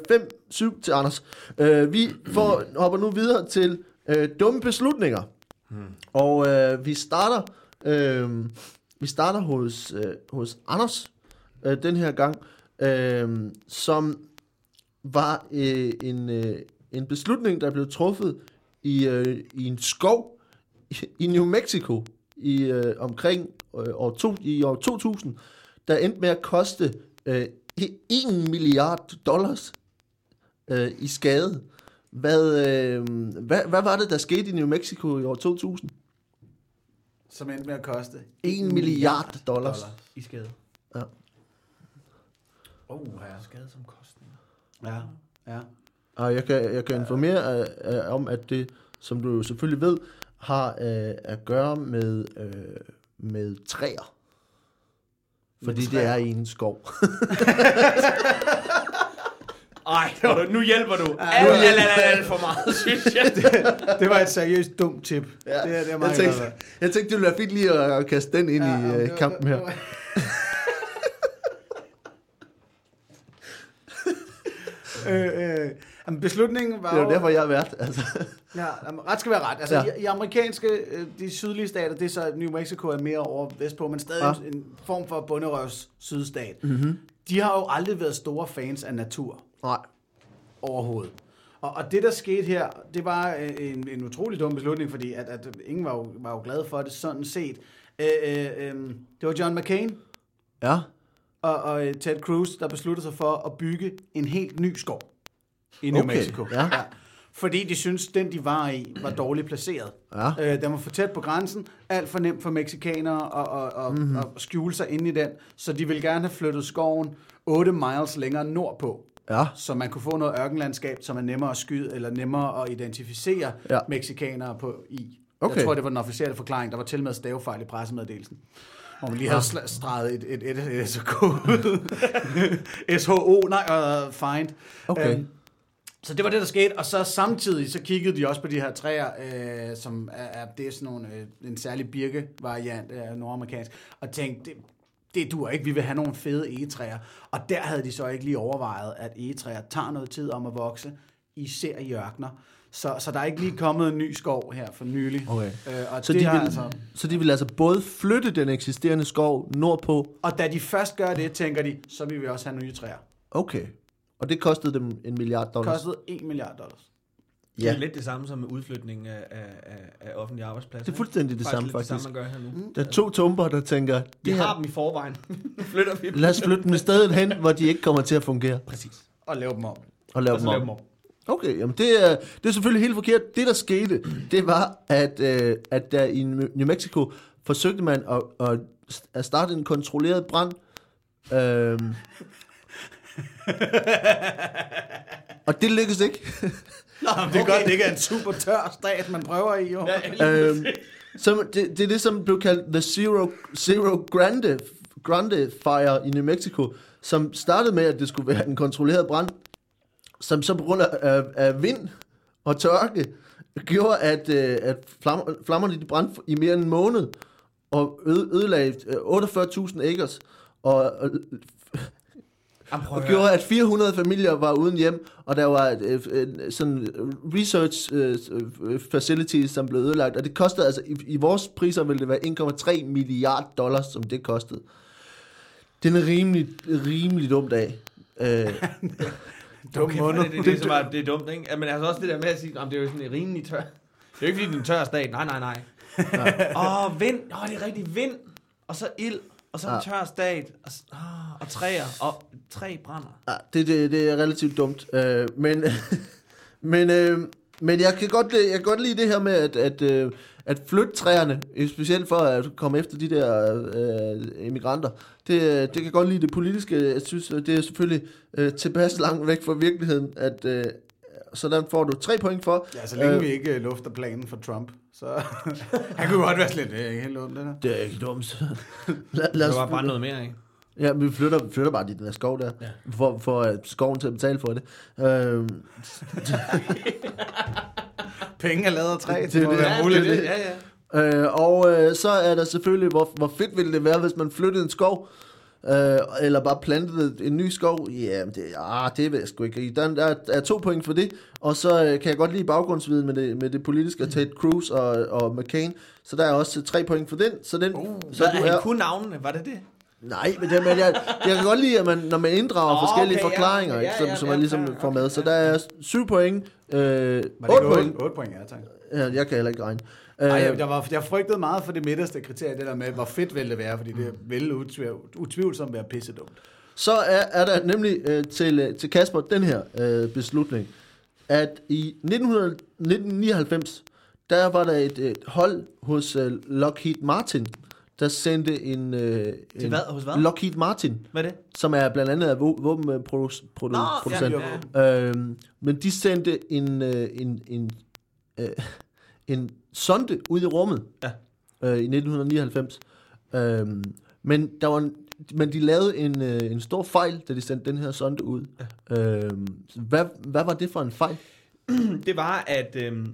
5-7 til Anders. Øh, vi får, hopper nu videre til øh, dumme beslutninger. Hmm. Og øh, vi starter øh, vi starter hos, øh, hos Anders øh, den her gang, øh, som var øh, en, øh, en beslutning, der blev truffet i, øh, i en skov i, i New Mexico i øh, omkring øh, år, to, i år 2000, der endte med at koste øh, 1 milliard dollars øh, i skade. Hvad, øh, hvad, hvad var det, der skete i New Mexico i år 2000? Som endte med at koste 1 milliard dollars. I skade. Ja. Oh, ja. Skade som kostning. Ja, ja. Og jeg kan, jeg kan informere øh, øh, om, at det, som du jo selvfølgelig ved, har øh, at gøre med, øh, med træer. Fordi det træer? er i en skov. Ej, nu hjælper du. Alt, alt, alt, alt, alt for meget, synes jeg. Det var et seriøst dumt tip. Ja, Det, er- det er jeg, meget tænkte, godt. jeg tænkte, det ville være fint lige at, at kaste den ind ja, i det øh, var- kampen her. det var- øh, øh, Jamen, beslutningen var Det er jo derfor, jeg er vært. Altså. Ja, jamen, ret skal være ret. Altså, Ja. i, i amerikanske, øh, de sydlige stater, det er så, New Mexico er mere over vestpå, men stadig Ja. en form for bunderøvs sydstat. Mm-hmm. De har jo aldrig været store fans af natur Nej. overhovedet. Og, og det, der skete her, det var øh, en, en utrolig dum beslutning, fordi at, at ingen var jo, var jo glade for det sådan set. Øh, øh, øh, det var John McCain Ja. og, og øh, Ted Cruz, der besluttede sig for at bygge en helt ny skov i New Okay, Mexico. ja. Fordi de syntes, den de var i, var dårligt placeret. Ja. Øh, den var for tæt på grænsen, alt for nemt for mexikanere at, at, at, Mhm. mm-hmm. at skjule sig ind i den, så de ville gerne have flyttet skoven 8 miles længere nordpå. Ja. Så man kunne få noget ørkenlandskab, som er nemmere at skyde, eller nemmere at identificere Ja. ja. mexikanere på i. Okay. Jeg tror, det var den officielle forklaring. Der var til med stavefejl i pressemeddelelsen. Hvor man lige havde sla- streget et, et, et, et SK ud. SHO, nej, uh, find. Okay. Øhm, så det var det, der skete, og så samtidig så kiggede de også på de her træer, øh, som er, er, det er sådan nogle, øh, en særlig birke-variant af nordamerikansk, og tænkte, det, det dur ikke, vi vil have nogle fede egetræer. Og der havde de så ikke lige overvejet, at egetræer tager noget tid om at vokse, især i ørkner. Så, så der er ikke lige kommet en ny skov her for nylig. Okay. Øh, og, Så det de, vil, altså, så de vil altså både flytte den eksisterende skov nordpå. og da de først gør det, tænker de, så vil vi også have nye træer. Okay. Og det kostede dem en milliard dollars. Kostede 1 milliard dollars. Det Ja. er lidt det samme som med udflytning af, af, af, offentlige arbejdspladser. Det er fuldstændig det samme, lidt det samme, faktisk. man gør her nu. Der er to tumper, der tænker, Vi det har her, dem i forvejen. Nu flytter vi dem. lad os flytte dem et sted hen, hvor de ikke kommer til at fungere. Præcis. Og lave dem om. Og lave Og dem så lave dem om. om. Okay, jamen det er, det er selvfølgelig helt forkert. Det, der skete, det var, at, øh, at der i New Mexico forsøgte man at, at, at starte en kontrolleret brand. Øhm, og det lykkedes ikke. Nå, det er okay. godt, det ikke er en super tør stat, man prøver i, jo. øhm, så det, det er det, som blev kaldt The Zero, Zero Grande, Grande Fire i New Mexico, som startede med, at det skulle være en kontrolleret brand, som så på grund af, af, vind og tørke, gjorde, at, øh, at flammer, flammerne de brændte i mere end en måned, og øde, ødelagde øh, 48.000 acres, og, og at gjorde, at 400 familier var uden hjem, og der var øh, øh, sådan research øh, øh, facilities, som blev ødelagt, og det kostede altså, i, i vores priser ville det være 1,3 milliard dollars, som det kostede. Det er en rimelig, rimelig dum dag. Øh, Dum Okay, måned. det, det, det, det, det, det er dumt, ikke? Men altså også det der med at sige, om det er jo sådan en rimelig tør. Det er jo ikke fordi, det er en tør stat. Nej, nej, nej. Åh, oh, vind. Åh, oh, det er rigtig vind. Og så ild. Og så en Ja. tør stat. Og, oh, og træer. Og træ brænder. ja, det, det, det er relativt dumt. Øh, men, men, øh, men jeg kan, godt, jeg kan godt lide det her med, at, at, øh, at flytte træerne, specielt for at komme efter de der øh, emigranter. Det, det kan godt lide det politiske. Jeg synes, det er selvfølgelig øh, tilpas langt væk fra virkeligheden, at øh, sådan får du tre point for. Ja, så længe Øh, vi ikke øh, lufter planen for Trump, så han kunne godt være slet det er ikke helt dumt, det der. Det er ikke dumt. lad, lad Der os, var bare noget mere, ikke? ja, vi flytter, flytter bare de den der skov der, ja. for, for at skoven til at betale for det. Øhm, Penge er lavet af træ, Det- det, det det- muligt. det- Det, Ja, ja. øh, og øh, så er der selvfølgelig, hvor, hvor fedt ville det være, hvis man flyttede en skov, øh, eller bare plantede en ny skov. Ja, det, ah, det vil jeg sgu ikke. Der, der er to point for det, og så øh, kan jeg godt lide baggrundsviden med det, med det politiske, mm. Ted Cruz og, og McCain, så der er også tre point for den. Så den uh, så Så du han er, kunne navnene, var det det? Nej, men, det, men jeg, jeg kan godt lide, at man, når man inddrager Nå, forskellige okay, ja, forklaringer, ja, som, ja, som ja, man ligesom ja, får med. Så ja, der er syv point, øh, var det 8 ikke point. 8, 8 point, ja tak. Ja, jeg kan heller ikke regne. Ej, Øh, jeg, jeg, var, jeg frygtede meget for det midterste kriterie, det der med, hvor fedt ville det være, fordi det ville utvivl, utvivlsomt være pissedumt. Så er, er der nemlig øh, til, øh, til Kasper den her øh, beslutning, at i 1900, 1999, der var der et, et hold hos øh, Lockheed Martin, der sendte en... Øh, en hvad? Hos hvad? Lockheed Martin, Hvad er det? som er blandt andet af vå- våbenproducent. ja, ja. Øhm, men de sendte en, øh, en, en, øh, en sonde ud i rummet Ja. øh, i 1999. Øhm, men, der var en, men de lavede en, øh, en stor fejl, da de sendte den her sonde ud. Ja. Så hvad, hvad var det for en fejl? det var, at øhm,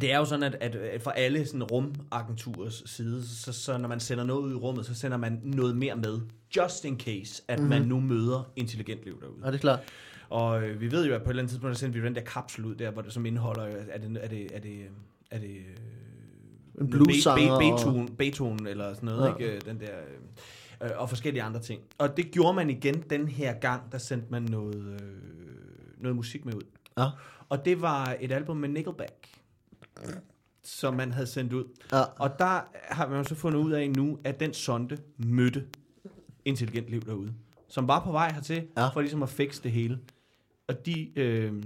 det er jo sådan, at, at, at for alle sådan rumagenturers side, så, så når man sender noget ud i rummet, så sender man noget mere med. Just in case, at mm-hmm. man nu møder intelligent liv derude. Er det klart? Og øh, vi ved jo, at på et eller andet tidspunkt, der sendte vi den der kapsel ud der, hvor det som indeholder, øh, er det, er det, er det, er det øh, En noget bluessanger Be- Be- og- Beethoven, Beethoven eller sådan noget, Ja. ikke? Den der, øh, og forskellige andre ting. Og det gjorde man igen den her gang, der sendte man noget, øh, noget musik med ud. Ja. Og det var et album med Nickelback, som man havde sendt ud. Ja. Og der har man så fundet ud af nu, at den sonde mødte intelligent liv derude, som var på vej hertil, ja. for ligesom at fikse det hele. Og de øh,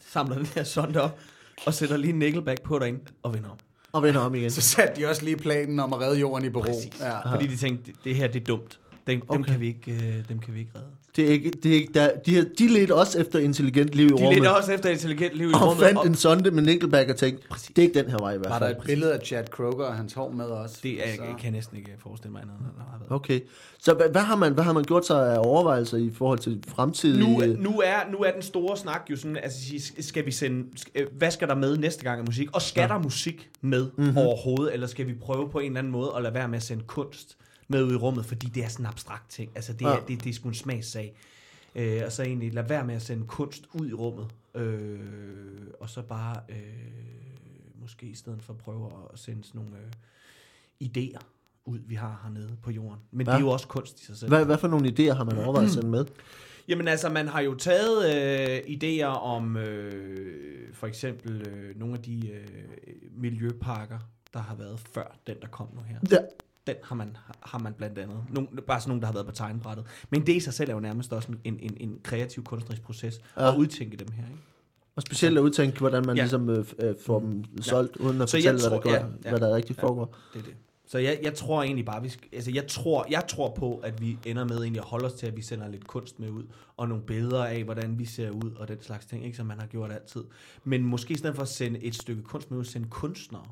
samler den her sonde op, og sætter lige Nickelback på derinde, og vender om. Og vender om igen. Så satte de også lige planen om at redde jorden i bero. Præcis. Ja. Fordi de tænkte, det, det her det er dumt. Dem, okay. dem, kan vi ikke, øh, dem kan vi ikke redde. Det er ikke, det er ikke der, de, de ledte også efter intelligent liv i De rummet. ledte også efter intelligent liv i og rummet. fandt en sonde med Nickelback og tænkte, Præcis. det er ikke den her vej i hvert Var der fald. et billede af Chad Kroger og hans hår med også? det er, Så- jeg kan jeg næsten ikke forestille mig andet. Okay. Så hvad, hvad, har man, hvad har man gjort sig af overvejelser i forhold til fremtidige... Nu, nu, er, nu er den store snak jo sådan, altså sige, skal vi sende, øh, hvad skal der med næste gang af musik? Og skal ja. der musik med Mhm. mm-hmm. overhovedet, eller skal vi prøve på en eller anden måde at lade være med at sende kunst med ud i rummet, fordi det er sådan en abstrakt ting. Altså det er, Ja. det, det er sgu en smagssag. Øh, og så egentlig lade være med at sende kunst ud i rummet, øh, og så bare øh, måske i stedet for prøve at sende sådan nogle øh, idéer ud, vi har hernede på jorden. Men ja. Det er jo også kunst i sig selv. Hvad, hvad for nogle idéer har man overvejet at sende med? Jamen altså, man har jo taget øh, idéer om øh, for eksempel øh, nogle af de øh, miljøparker, der har været før den, der kom nu her. Ja. Den har man, har man blandt andet. Nogle, bare sådan nogle, der har været på tegnbrættet. Men det i sig selv er jo nærmest også en, en, en kreativ kunstnerisk proces Ja. at udtænke dem her. Ikke? Og specielt at udtænke, hvordan man ja. Ligesom øh, øh, får dem solgt, uden at Så fortælle, hvad der, tror- går, ja, ja. hvad der rigtig Ja. foregår. Det er det. Så jeg, jeg tror egentlig bare, vi skal, altså jeg tror, jeg tror på, at vi ender med egentlig at holde os til, at vi sender lidt kunst med ud, og nogle billeder af, hvordan vi ser ud, og den slags ting, ikke, som man har gjort altid. Men måske i stedet for at sende et stykke kunst med ud, sende kunstnere,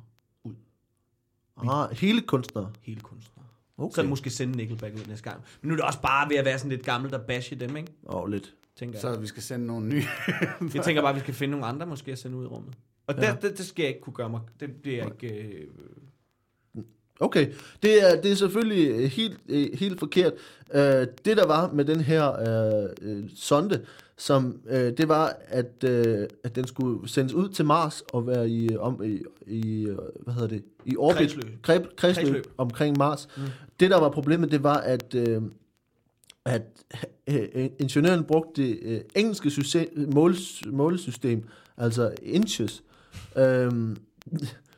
Ah, hele kunstnere. hele kunstnere. Okay. Okay. Så måske sende Nickelback ud næste gang. Men nu er det også bare ved at være sådan lidt gammelt at bashe dem, ikke? Åh, oh, lidt. Tænker Så jeg. vi skal sende nogle nye. jeg tænker bare, at vi skal finde nogle andre måske at sende ud i rummet. Og Ja. det, det, det skal jeg ikke kunne gøre mig. Det bliver jeg ikke... Øh, Okay, det er, det er selvfølgelig øh, helt, øh, helt forkert. Uh, det der var med den her uh, uh, sonde, som uh, det var, at, uh, at den skulle sendes ud til Mars og være i, om, i, i uh, hvad hedder det, i orbit, Kredsløb. Kredsløb, kredsløb Kredsløb. omkring Mars. Mm. Det der var problemet, det var, at, uh, at uh, ingeniøren brugte det uh, engelske system, måles, målesystem, altså inches, um,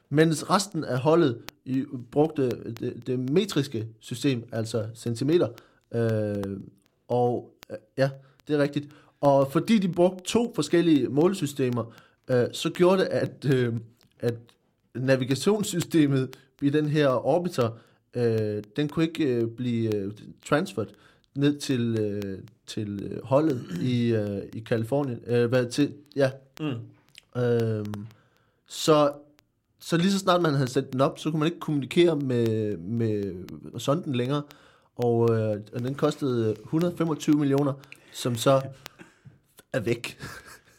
mens resten af holdet i, brugte det, det metriske system, altså centimeter. Øh, og øh, ja, det er rigtigt. Og fordi de brugte to forskellige målesystemer, øh, så gjorde det, at, øh, at navigationssystemet i den her orbiter, øh, den kunne ikke øh, blive øh, transferred ned til, øh, til øh, holdet i, øh, i Kalifornien. Øh, hvad, til, ja, mm. Øhm, så, så lige så snart man havde sendt den op, så kunne man ikke kommunikere med, med sonden længere. Og, øh, og den kostede 125 millioner, som så er væk.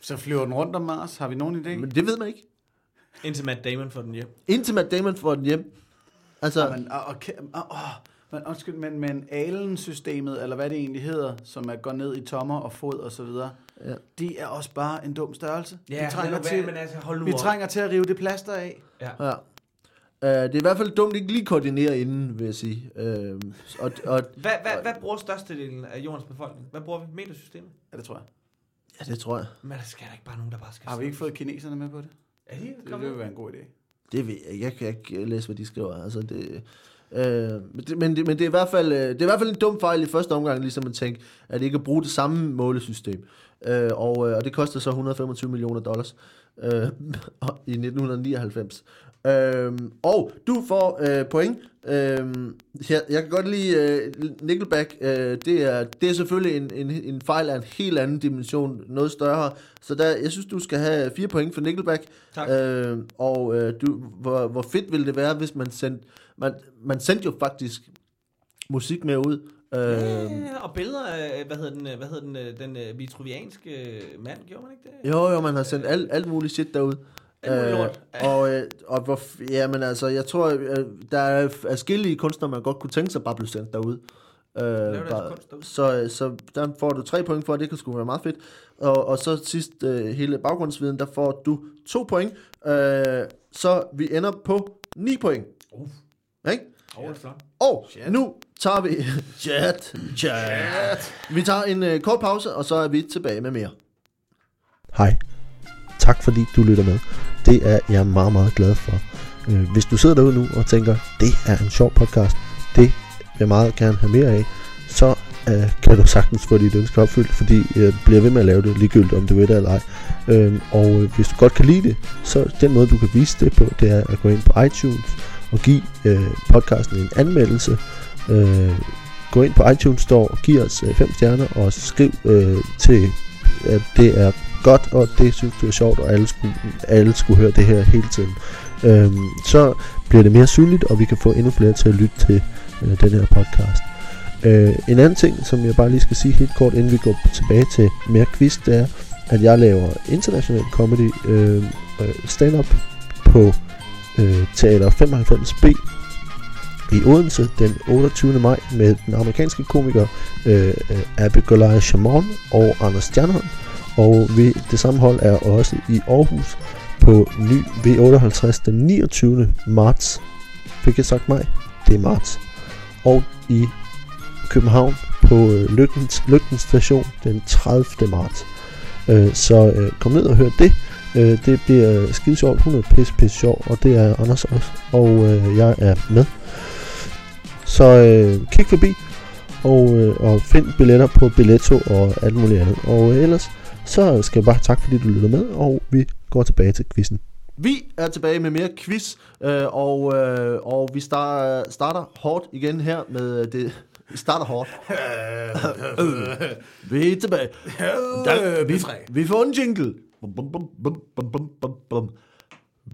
Så flyver den rundt om Mars. Har vi nogen idé? Men det ved man ikke. Indtil Matt Damon får den hjem. Indtil Matt Damon får den hjem. Altså, Ja, men, og, og, og, og, men, undskyld, men, men Alen-systemet, eller hvad det egentlig hedder, som er går ned i tommer og fod og så videre, Ja. de er også bare en dum størrelse. Ja, vi trænger, til, men altså, hold nu vi op. trænger til at rive det plaster af. Ja. ja. Uh, det er i hvert fald dumt ikke lige koordinere inden, vil jeg sige. Uh, og, og, Hvad, hvad, hvad bruger størstedelen af jordens befolkning? Hvad bruger vi? Metersystemet? Ja, det tror jeg. Ja, det tror jeg. Men der skal der ikke bare nogen, der bare skal... Har vi ikke fået kineserne med på det? Er de Det, det vil være en god idé. Det ved jeg ikke. Jeg kan ikke læse, hvad de skriver. Altså, det, øh, men, det, men, det, men det, er i hvert fald, øh, det er i hvert fald en dum fejl i første omgang, ligesom at tænke, at ikke at bruge det samme målesystem. Øh, og, øh, og det koster så 125 millioner dollars øh, i 1999. Øh, og du får øh, point. Øh, jeg, jeg kan godt lide øh, Nickelback. Øh, det, er, det er selvfølgelig en, en, en fejl af en helt anden dimension, noget større. Så der, jeg synes, du skal have fire point for Nickelback. Tak. Øh, og øh, du, hvor, hvor fedt ville det være, hvis man sendte... Man, man sendte jo faktisk musik med ud. Øh, Ja, og billeder af, hvad hedder den, øh, hvad hedder den, øh, den øh, vitruvianske mand, gjorde man ikke det? jo, jo, man har sendt alt, alt muligt shit derud. Lort. og, øh, og hvor, f- ja, men altså, jeg tror, øh, der er adskillige kunstnere, man godt kunne tænke sig bare blev sendt derud. Øh, bare- kunst derude. så, så der får du tre point for, det kan sgu være meget fedt. Og, og så sidst øh, hele baggrundsviden, der får du to point. Øh, så vi ender på 9 point. Uh. Ikke? Flot. Og chat. nu tager vi... chat, chat. Vi tager en øh, kort pause, og så er vi tilbage med mere. Hej. Tak fordi du lytter med. Det er jeg meget, meget glad for. Øh, Hvis du sidder derude nu og tænker, det er en sjov podcast, det vil jeg meget gerne have mere af, så øh, kan du sagtens få dit ønske opfyldt, fordi jeg bliver ved med at lave det, ligegyldigt om du ved det eller ej. Øh, Og øh, hvis du godt kan lide det, så den måde du kan vise det på, det er at gå ind på iTunes og give øh, podcasten en anmeldelse. Øh, gå ind på iTunes Store og giv os øh, 5 stjerner og skriv øh, til, at det er godt, og det synes det var sjovt, og alle skulle, alle skulle høre det her hele tiden. Øhm, så bliver det mere synligt, og vi kan få endnu flere til at lytte til øh, den her podcast. Øh, en anden ting, som jeg bare lige skal sige helt kort, inden vi går tilbage til mere quiz, det er, at jeg laver international comedy øh, øh stand-up på øh, Teater 95B i Odense den 28. maj med den amerikanske komiker øh, øh Abigail Shamon og Anders Stjernholm. Og vi, det samme hold er også i Aarhus på ny V58 den 29. marts. Fik jeg sagt mig? Det er marts. Og i København på øh, Lygten, station den 30. marts. Øh, så øh, kom ned og hør det. Øh, det bliver skide sjovt. Hun er pisse, sjovt, sjov, og det er Anders også. Og øh, jeg er med. Så øh, kig forbi og, øh, og find billetter på Billetto og alt muligt andet. Og øh, ellers så skal jeg bare takke fordi du lytter med, og vi går tilbage til quizzen. Vi er tilbage med mere quiz, øh, og, øh, og vi starter, starter hårdt igen her med det. Vi starter hårdt. vi er tilbage. Der, vi, vi får en jingle. Bum, bum, bum, bum, bum, bum, bum, bum.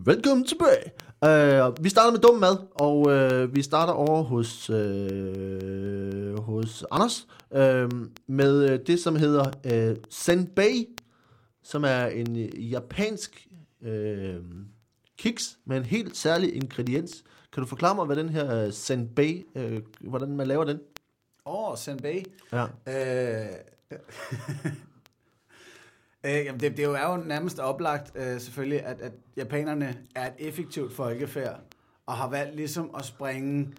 Velkommen tilbage. Uh, vi starter med dum mad, og uh, vi starter over hos, uh, hos Anders uh, med uh, det, som hedder uh, senbei, som er en uh, japansk uh, kiks med en helt særlig ingrediens. Kan du forklare mig, hvad den her uh, senbei, uh, hvordan man laver den? Åh, oh, Senbei. Ja. Øh, øh, jamen det, det er jo nærmest oplagt øh, selvfølgelig, at, at japanerne er et effektivt folkefærd, og har valgt ligesom at springe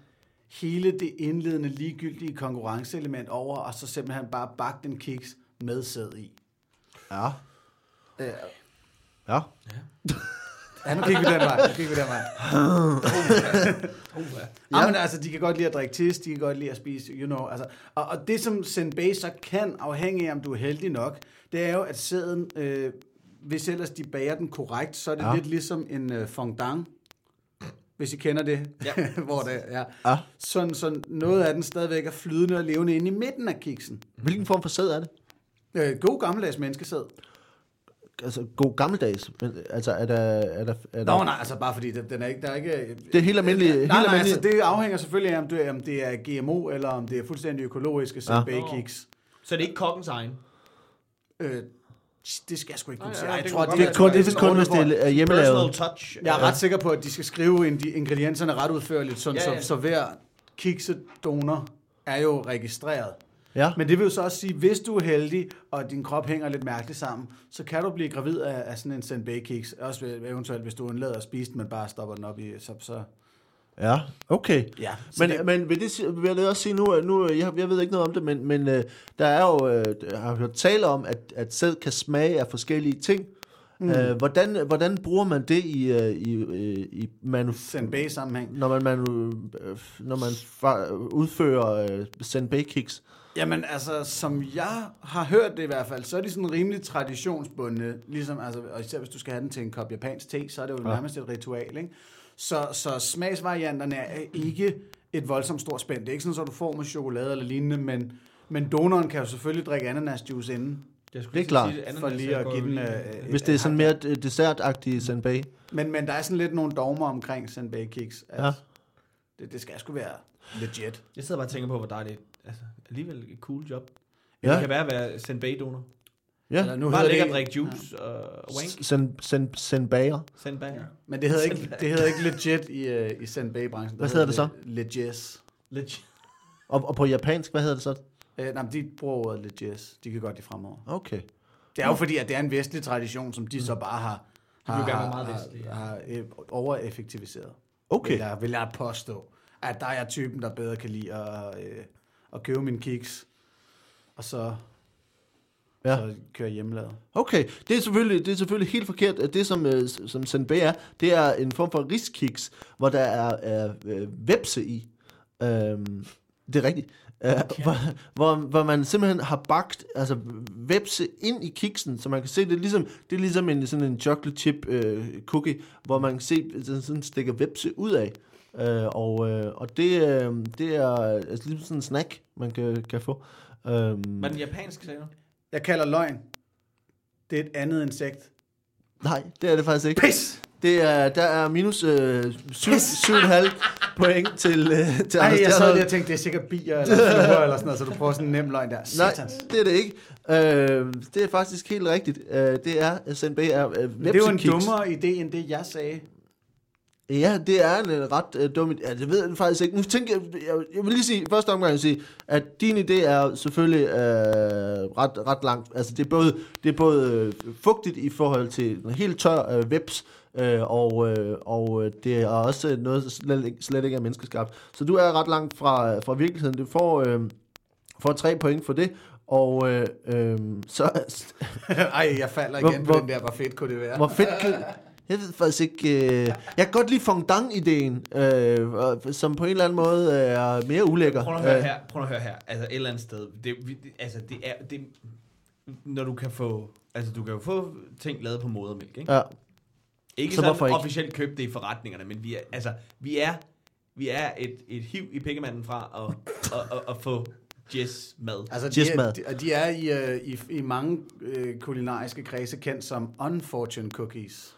hele det indledende ligegyldige konkurrenceelement over, og så simpelthen bare bakke den kiks med sæd i. Ja. Øh, Ja. ja, nu kigger vi den vej. Nu kigger vi den vej. Ja. Ja, men altså, de kan godt lide at drikke tis, de kan godt lide at spise, you know. Altså, og, og det, som senbei så kan, afhængig af, om du er heldig nok, det er jo, at sæden, øh, hvis ellers de bager den korrekt, så er det Ja. lidt ligesom en øh, fondant, hvis I kender det, ja. hvor det ja. Ja. Sådan, sådan noget af den stadigvæk er flydende og levende inde i midten af kiksen. Hvilken form for sæd er det? Øh, god gammeldags menneskesæd. Altså, god gammeldags. Men, altså, er der... Er der, er der Nå, nej, altså bare fordi den, den er ikke, der er ikke... Det er helt almindeligt. Nej, helt nej, almindeligt. altså det afhænger selvfølgelig af, om det, er, om det er GMO, eller om det er fuldstændig økologiske Ja. senbei-kiks. Så det er ikke kokkens egen? Øh, det skal jeg sgu ikke kunne sige. Ej, Jeg det tror, det, det, er kun, det er vist kun, hvis det er hjemmelavet. Touch. Jeg er ret sikker på, at de skal skrive ind de ingredienserne ret udførligt, sådan, Ja, ja. Så, så hver kiksedonor er jo registreret. Ja. Men det vil jo så også sige, hvis du er heldig, og din krop hænger lidt mærkeligt sammen, så kan du blive gravid af, af sådan en senbei-kiks. Også ved- eventuelt, hvis du undlader at spise den, men bare stopper den op i, så... så Ja, okay. ja. Men, det, men vil, det, vil jeg også sige nu, nu jeg, jeg ved ikke noget om det, men, men øh, der er jo, øh, jeg har hørt tale om, at, at sæd kan smage af forskellige ting. Mm. Øh, hvordan, hvordan bruger man det i, øh, i, øh, i manu, senbei-sammenhæng. når man, manu, når man fa- udfører øh, senbei kiks? Jamen altså, som jeg har hørt det i hvert fald, så er de sådan rimelig traditionsbundne, ligesom, altså, og især hvis du skal have den til en kop japansk te, så er det jo ja. nærmest et ritual, ikke? Så, så smagsvarianterne er ikke et voldsomt stort spænd. Det er ikke sådan, at du får med chokolade eller lignende, men, men donoren kan jo selvfølgelig drikke ananasjuice inden, Jeg skulle Det er klart. sige, for lige at give den... Øh, Hvis et- det er sådan mere øh, dessertagtige senbei. Men, men der er sådan lidt nogle dogmer omkring senbei kiks. At Ja. det, det skal sgu være legit. Jeg sidder bare og tænker på, hvor dejligt. Altså, alligevel et cool job. Ja. Det kan være at være senbei-donor. Ja, Eller nu Bare hedder ligge det, og drikke juice og wank. sen, sen, senbaier. Senbei. Ja. men det hedder ikke, det hedder ikke legit i, uh, i senbei-branchen. Hvad hedder det så? Legit. Legit. Og, og på japansk, hvad hedder det så? Øh, nej, men de bruger ordet legis. De kan godt lide fremover. Okay. Det er jo fordi, at det er en vestlig tradition, som de så bare har, har, være har, meget har, vestlige, ja. har øh, overeffektiviseret. Okay. Vil jeg, vil jeg påstå. At der er typen, der bedre kan lide at, øh, at købe min kiks, og så, Ja. så køre hjemmelavet. Okay, det er selvfølgelig, det er selvfølgelig helt forkert. at Det, som, øh, som senbei er, det er en form for riskiks, hvor der er, er øh, vepse i. Øhm, det er rigtigt. Øh, hvor, hvor, hvor man simpelthen har bagt altså, vepse ind i kiksen, så man kan se, det er ligesom, det er ligesom en, sådan en chocolate chip øh, cookie, hvor man kan se, den sådan stikker vepse ud af. Øh, og, øh, og det, øh, det er altså, ligesom sådan en snack, man kan, kan få. Øhm, Var den japansk, sagde du? Jeg kalder løgn. Det er et andet insekt. nej, det er det faktisk ikke. Pis! Det er, der er minus øh, 7,5 point til, øh, til Ej, Anders jeg sad lige og tænkte, det er sikkert bier eller fluer eller sådan noget, så du prøver sådan en nem løgn der. Nej, Satans. det er det ikke. Øh, det er faktisk helt rigtigt. Øh, det er, SNB er øh, det er jo en dummere idé, end det jeg sagde. Ja, det er en øh, ret øh, dum idé. Ja, det ved jeg faktisk ikke. Nu tænker jeg, jeg, jeg vil lige sige, første omgang sige, at din idé er selvfølgelig øh, ret, ret langt. Altså, det er både, det er både øh, fugtigt i forhold til en helt tør øh, veps, øh, og, øh, og øh, det er også noget, der slet, ikke- slet ikke er menneskeskabt. Så du er ret langt fra, fra virkeligheden. Du får, øh, får tre point for det, og øh, øh, så... Ej, jeg falder Hvor- igen på hvor- den der, hvor fedt kunne det være. Hvor fedt. Jeg ved faktisk ikke... Øh... Jeg kan godt lide fondant-ideen, øh, som på en eller anden måde er mere ulækker. Prøv at høre Øh, her. Prøv at høre her. Altså et eller andet sted. Det, vi- altså det er... Det, når du kan få... Altså du kan jo få ting lavet på modermælk, ikke? Ja. Ikke Så sådan ikke? officielt købt det i forretningerne, men vi er, altså, vi er, vi er et, et hiv i pikkemanden fra at, at, at, at få jazz mad. Altså, de Just er, de, og de er i, uh, i, i mange uh, kulinariske kredse kendt som unfortune cookies.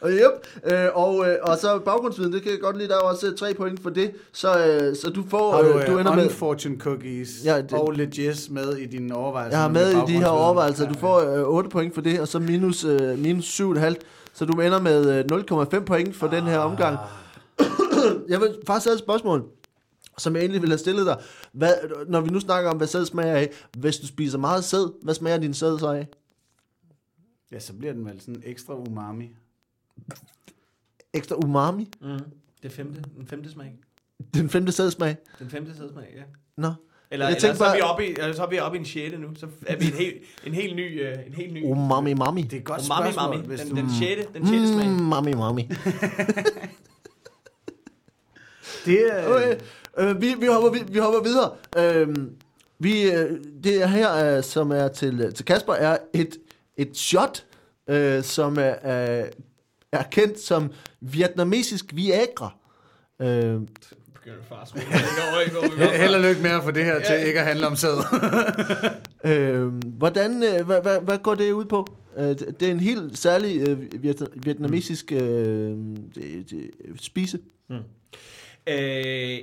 Og, yep. øh, og, øh, og så baggrundsviden, det kan jeg godt lide, der er også øh, tre point for det. Så, øh, så du får... Har du, øh, du ender med... unfortune cookies Ja, ja, det- og legis med i dine overvejelser? Jeg har med med i de her overvejelser. Du får øh, 8 point for det, og så minus, øh, minus 7,5. Så du ender med øh, 0,5 point for den her omgang. Jeg vil faktisk have et spørgsmål, som jeg egentlig ville have stillet dig. Hvad, når vi nu snakker om, hvad sæd smager af. Hvis du spiser meget sæd, hvad smager din sæd så af? Ja, så bliver den vel sådan ekstra umami. Ekstra umami? Mm. Det femte, den femte smag. Den femte sædsmag? Den femte sædsmag, ja. Nå. Eller, Jeg eller så, er bare- vi oppe i, så er vi oppe i en sjette nu. Så er vi en helt, en helt ny... Uh, en helt ny Umami mami. Det er et godt Umami, spørgsmål, mami. Den, du... den sjette, den sjette smag. Mm, mami mami. Det er... Okay. Øh, vi, vi, hopper, vi, vi hopper videre. Øhm, vi, øh, det er her, øh, som er til, til Kasper, er et, et shot, øh, som er, er, er kendt som vietnamesisk Viagra. Øh. Held og lykke med at få det her til ikke at handle om sæd. øh, hvordan, øh, hvad, hvad, hvad går det ud på? Øh, det det er en helt særlig øh, viet, vietnamesisk øh, det, det, spise. Øh,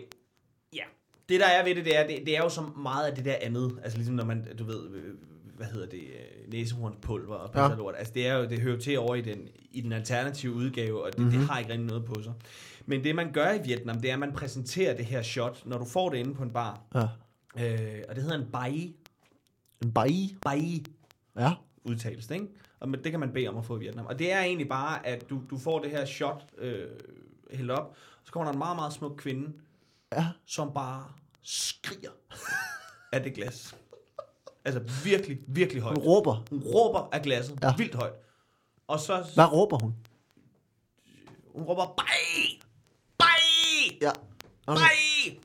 ja, det der er ved det, det er, det, det er jo så meget af det der andet. Altså ligesom når man, du ved, øh, hvad hedder det, øh, næsehornspulver og Ja. ja. lort. Altså det, er jo, det hører jo til over i den, i den alternative udgave, og det, mm-hmm. det har ikke rigtig noget på sig. Men det man gør i Vietnam, det er, at man præsenterer det her shot, når du får det inde på en bar. Ja. Øh, og det hedder en bai. En bai. Bai Ja. udtales det, ikke? Og det kan man bede om at få i Vietnam. Og det er egentlig bare, at du, du får det her shot øh, hældt op, så kommer der en meget, meget smuk kvinde, Ja. som bare skriger af det glas. Altså virkelig, virkelig højt. Hun råber. Hun råber af glasset Ja. vildt højt. Og så Hvad råber hun? hun råber, baj! Baj! Ja. Okay.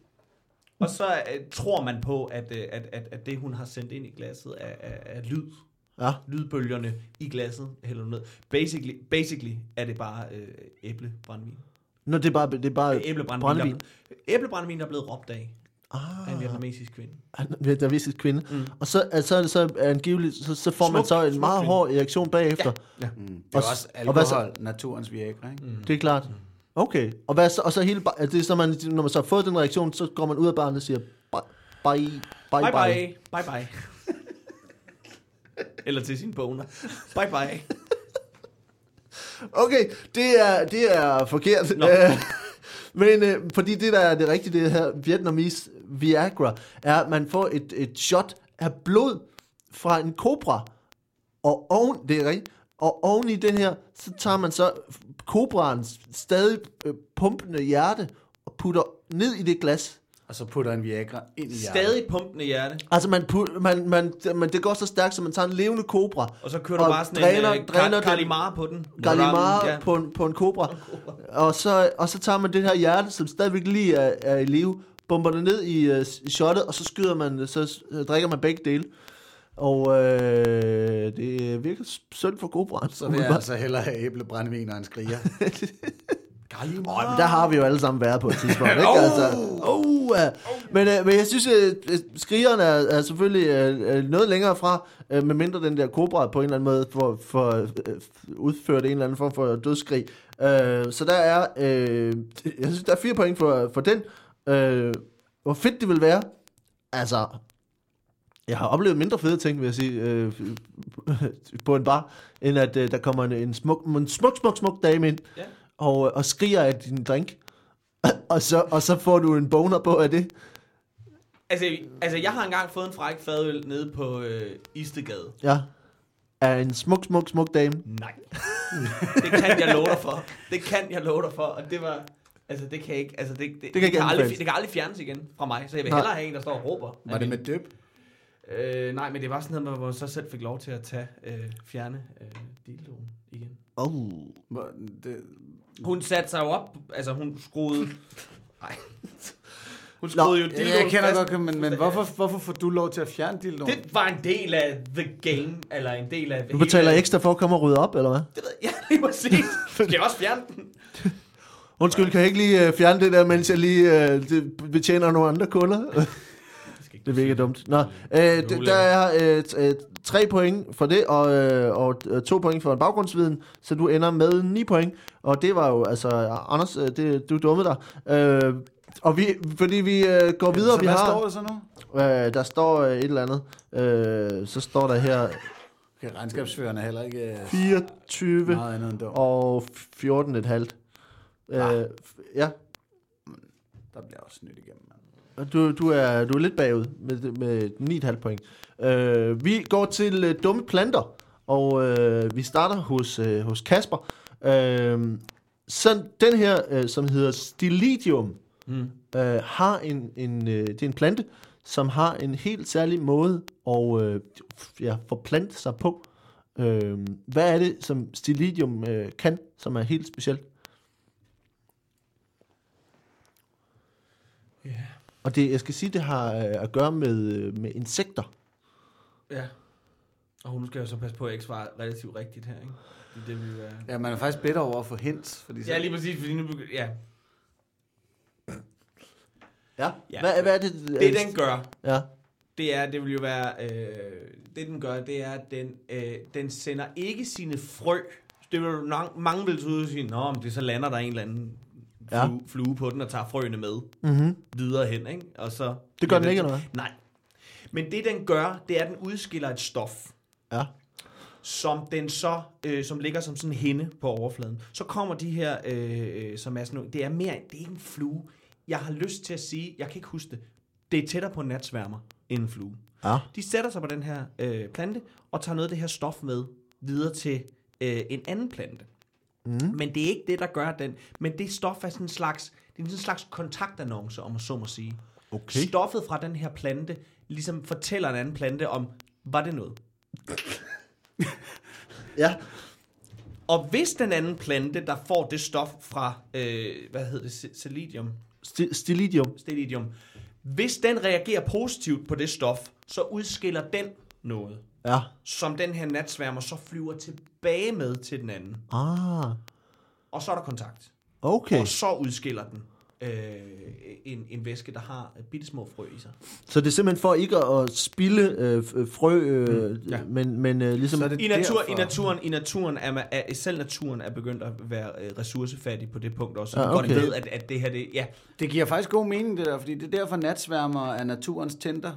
Og så øh, tror man på, at, øh, at, at, at det, hun har sendt ind i glasset, er, er, er lyd. Ja. Lydbølgerne i glasset hælder ned. Basically, basically er det bare øh, æblebrændvin. Nå, det er bare, det er bare Æblebrændvin, brændevin. Der, æblebrændvin, der er blevet råbt af Ah. af en vietnamesisk kvinde. Er vietnamesisk kvinde. Mm. Og så, altså, så er det så angiveligt, så, så får man Smuk- så en meget kvinde. hård reaktion bagefter. Ja. Mm. Det Og er s- også og hvad så- alkohol, naturens Viagra, ikke? Det er klart. Okay. Og, hvad så, og så hele, er det er så man, når man så har fået den reaktion, så går man ud af barnet og siger, bye, bye, bye, Bye bye. bye. Bye bye. Eller til sin boner. Bye bye. Okay, det er, det er forkert. Nå. Øh, Men øh, fordi det, der er det rigtige, det her Vietnamese Viagra, er, at man får et, et shot af blod fra en kobra, og oven, det er rigtigt, og oven i den her, så tager man så kobraens stadig øh, pumpende hjerte og putter ned i det glas. Og så putter en Viagra ind i hjertet. Stadig pumpende hjerte. Altså, man, put, man, man, man, det går så stærkt, så man tager en levende kobra, Og så kører du bare sådan dræner- en uh, dræner den- Kalimar på den. Galimar Ja. på, en, på en kobra, og så, og så tager man det her hjerte, som stadigvæk lige er, er i live, bomber det ned i uh, shottet, og så skyder man, så øh, drikker man begge dele. Og øh, det virker synd for kobraen. Så vil jeg altså hellere have æblebrændvin og en skriger. Åh, men der har vi jo alle sammen været på et tidspunkt, ikke? Altså, oh, uh, men, uh, men jeg synes, at skrigeren er, er selvfølgelig uh, noget længere fra, uh, medmindre den der kobra på en eller anden måde for, for uh, udført en eller anden form for dødsskrig. Uh, så der er, uh, jeg synes, der er fire point for, for den. Uh, hvor fedt det vil være. Altså, jeg har oplevet mindre fede ting, vil jeg sige, øh, på en bar, end at øh, der kommer en, en, smuk, en smuk, smuk, smuk dame ind, Ja. Og, og skriger af din drink. og, så, og så får du en boner på af det. Altså, altså, jeg har engang fået en fræk fadøl nede på øh, Istegade. Ja. Af en smuk, smuk, smuk dame. Nej. det kan jeg love dig for. Det kan jeg love dig for. Og det var... Altså, det kan ikke... Altså, det, det, det, kan ikke kan aldrig, det kan aldrig fjernes igen fra mig. Så jeg vil Nej. hellere have en, der står og råber. Var det med døb? Øh, nej, men det var sådan noget, hvor man så selv fik lov til at tage, øh, fjerne øh, dildoen igen. Oh. Hvor- Det, Hun satte sig jo op, altså hun skruede... Nej. Hun Nå, skruede jo ja, dildoen jeg kender fast. godt, men, men hvorfor, hvorfor får du lov til at fjerne dildoen? Det var en del af the game, eller en del af... Du betaler hele- ekstra for at komme og rydde op, eller hvad? Det ved jeg, lige præcis. Skal jeg også fjerne den? Undskyld, kan jeg ikke lige uh, fjerne det der, mens jeg lige uh, det betjener nogle andre kunder? Det virker dumt. Nå, øh, der er øh, øh, tre point for det, og, øh, og øh, to point for en baggrundsviden, så du ender med ni point. Og det var jo, altså, Anders, øh, det, du dummede dig. Øh, og vi, fordi vi øh, går videre, så vi hvad har... står der så nu? Øh, der står øh, et eller andet. Øh, så står der her Okay, regnskabsføreren er heller ikke øh, 24 meget andet end dum. og 14 et halvt. Øh, ja, Der bliver også snydt igennem. Du, du, er, du er lidt bagud med, med 9,5 point. Øh, vi går til øh, dumme planter, og øh, vi starter hos, øh, hos Kasper. Øh, så den her, øh, som hedder Stilidium, Mm. øh, har en, en, øh, det er en plante, som har en helt særlig måde at øh, ja, forplante sig på. Øh, hvad er det, som Stilidium øh, kan, som er helt specielt? Ja. Og det, jeg skal sige, det har øh, at gøre med, øh, med insekter. Ja. Og nu skal jeg så passe på, at jeg ikke svarer relativt rigtigt her, ikke? Det, det vil være... Ja, man er faktisk bedre over at få hints. Fordi så, Ja, lige præcis, fordi nu begy- Ja, Ja. Ja. Hvad, hvad er det? det den gør, Ja. det er, det vil jo være, øh, det den gør, det er, at den, øh, den sender ikke sine frø. Det vil mange vil sige, men det så lander der en eller anden Ja. flue, flue på den og tager frøene med Mm-hmm. videre hen, ikke? Og så Det gør den ikke, eller hvad? Nej. Men det den gør, det er, at den udskiller et stof, Ja. som den så, øh, som ligger som sådan en hinde på overfladen. Så kommer de her, øh, øh, som er sådan nogle, det er mere, det er ikke en flue. Jeg har lyst til at sige, jeg kan ikke huske det, det er tættere på en natsværmer end en flue. Ja. De sætter sig på den her øh, plante, og tager noget af det her stof med videre til øh, en anden plante. Mm. Men det er ikke det, der gør den. Men det stof er sådan en slags, det er sådan en slags kontaktannonce, om at så må sige. Okay. Stoffet fra den her plante ligesom fortæller en anden plante om, var det noget? Ja. Og hvis den anden plante, der får det stof fra, øh, hvad hedder det, Sti- Stilidium. Stelidium, hvis den reagerer positivt på det stof, så udskiller den noget, Ja. som den her natsværmer så flyver tilbage med til den anden. Ah. Og så er der kontakt. Okay. Og så udskiller den øh, en, en væske, der har bitte små frø i sig. Så det er simpelthen for ikke at spille øh, f- frø, øh, Mm, ja. men, men øh, ligesom... Så er det I, natur, derfor. i naturen, i naturen er, man, er, selv naturen er begyndt at være øh, ressourcefattig på det punkt også. Så Ja, okay. okay. godt ved, at, at det her, det, ja, Det giver faktisk god mening, det der, fordi det er derfor natsværmer er naturens tænder.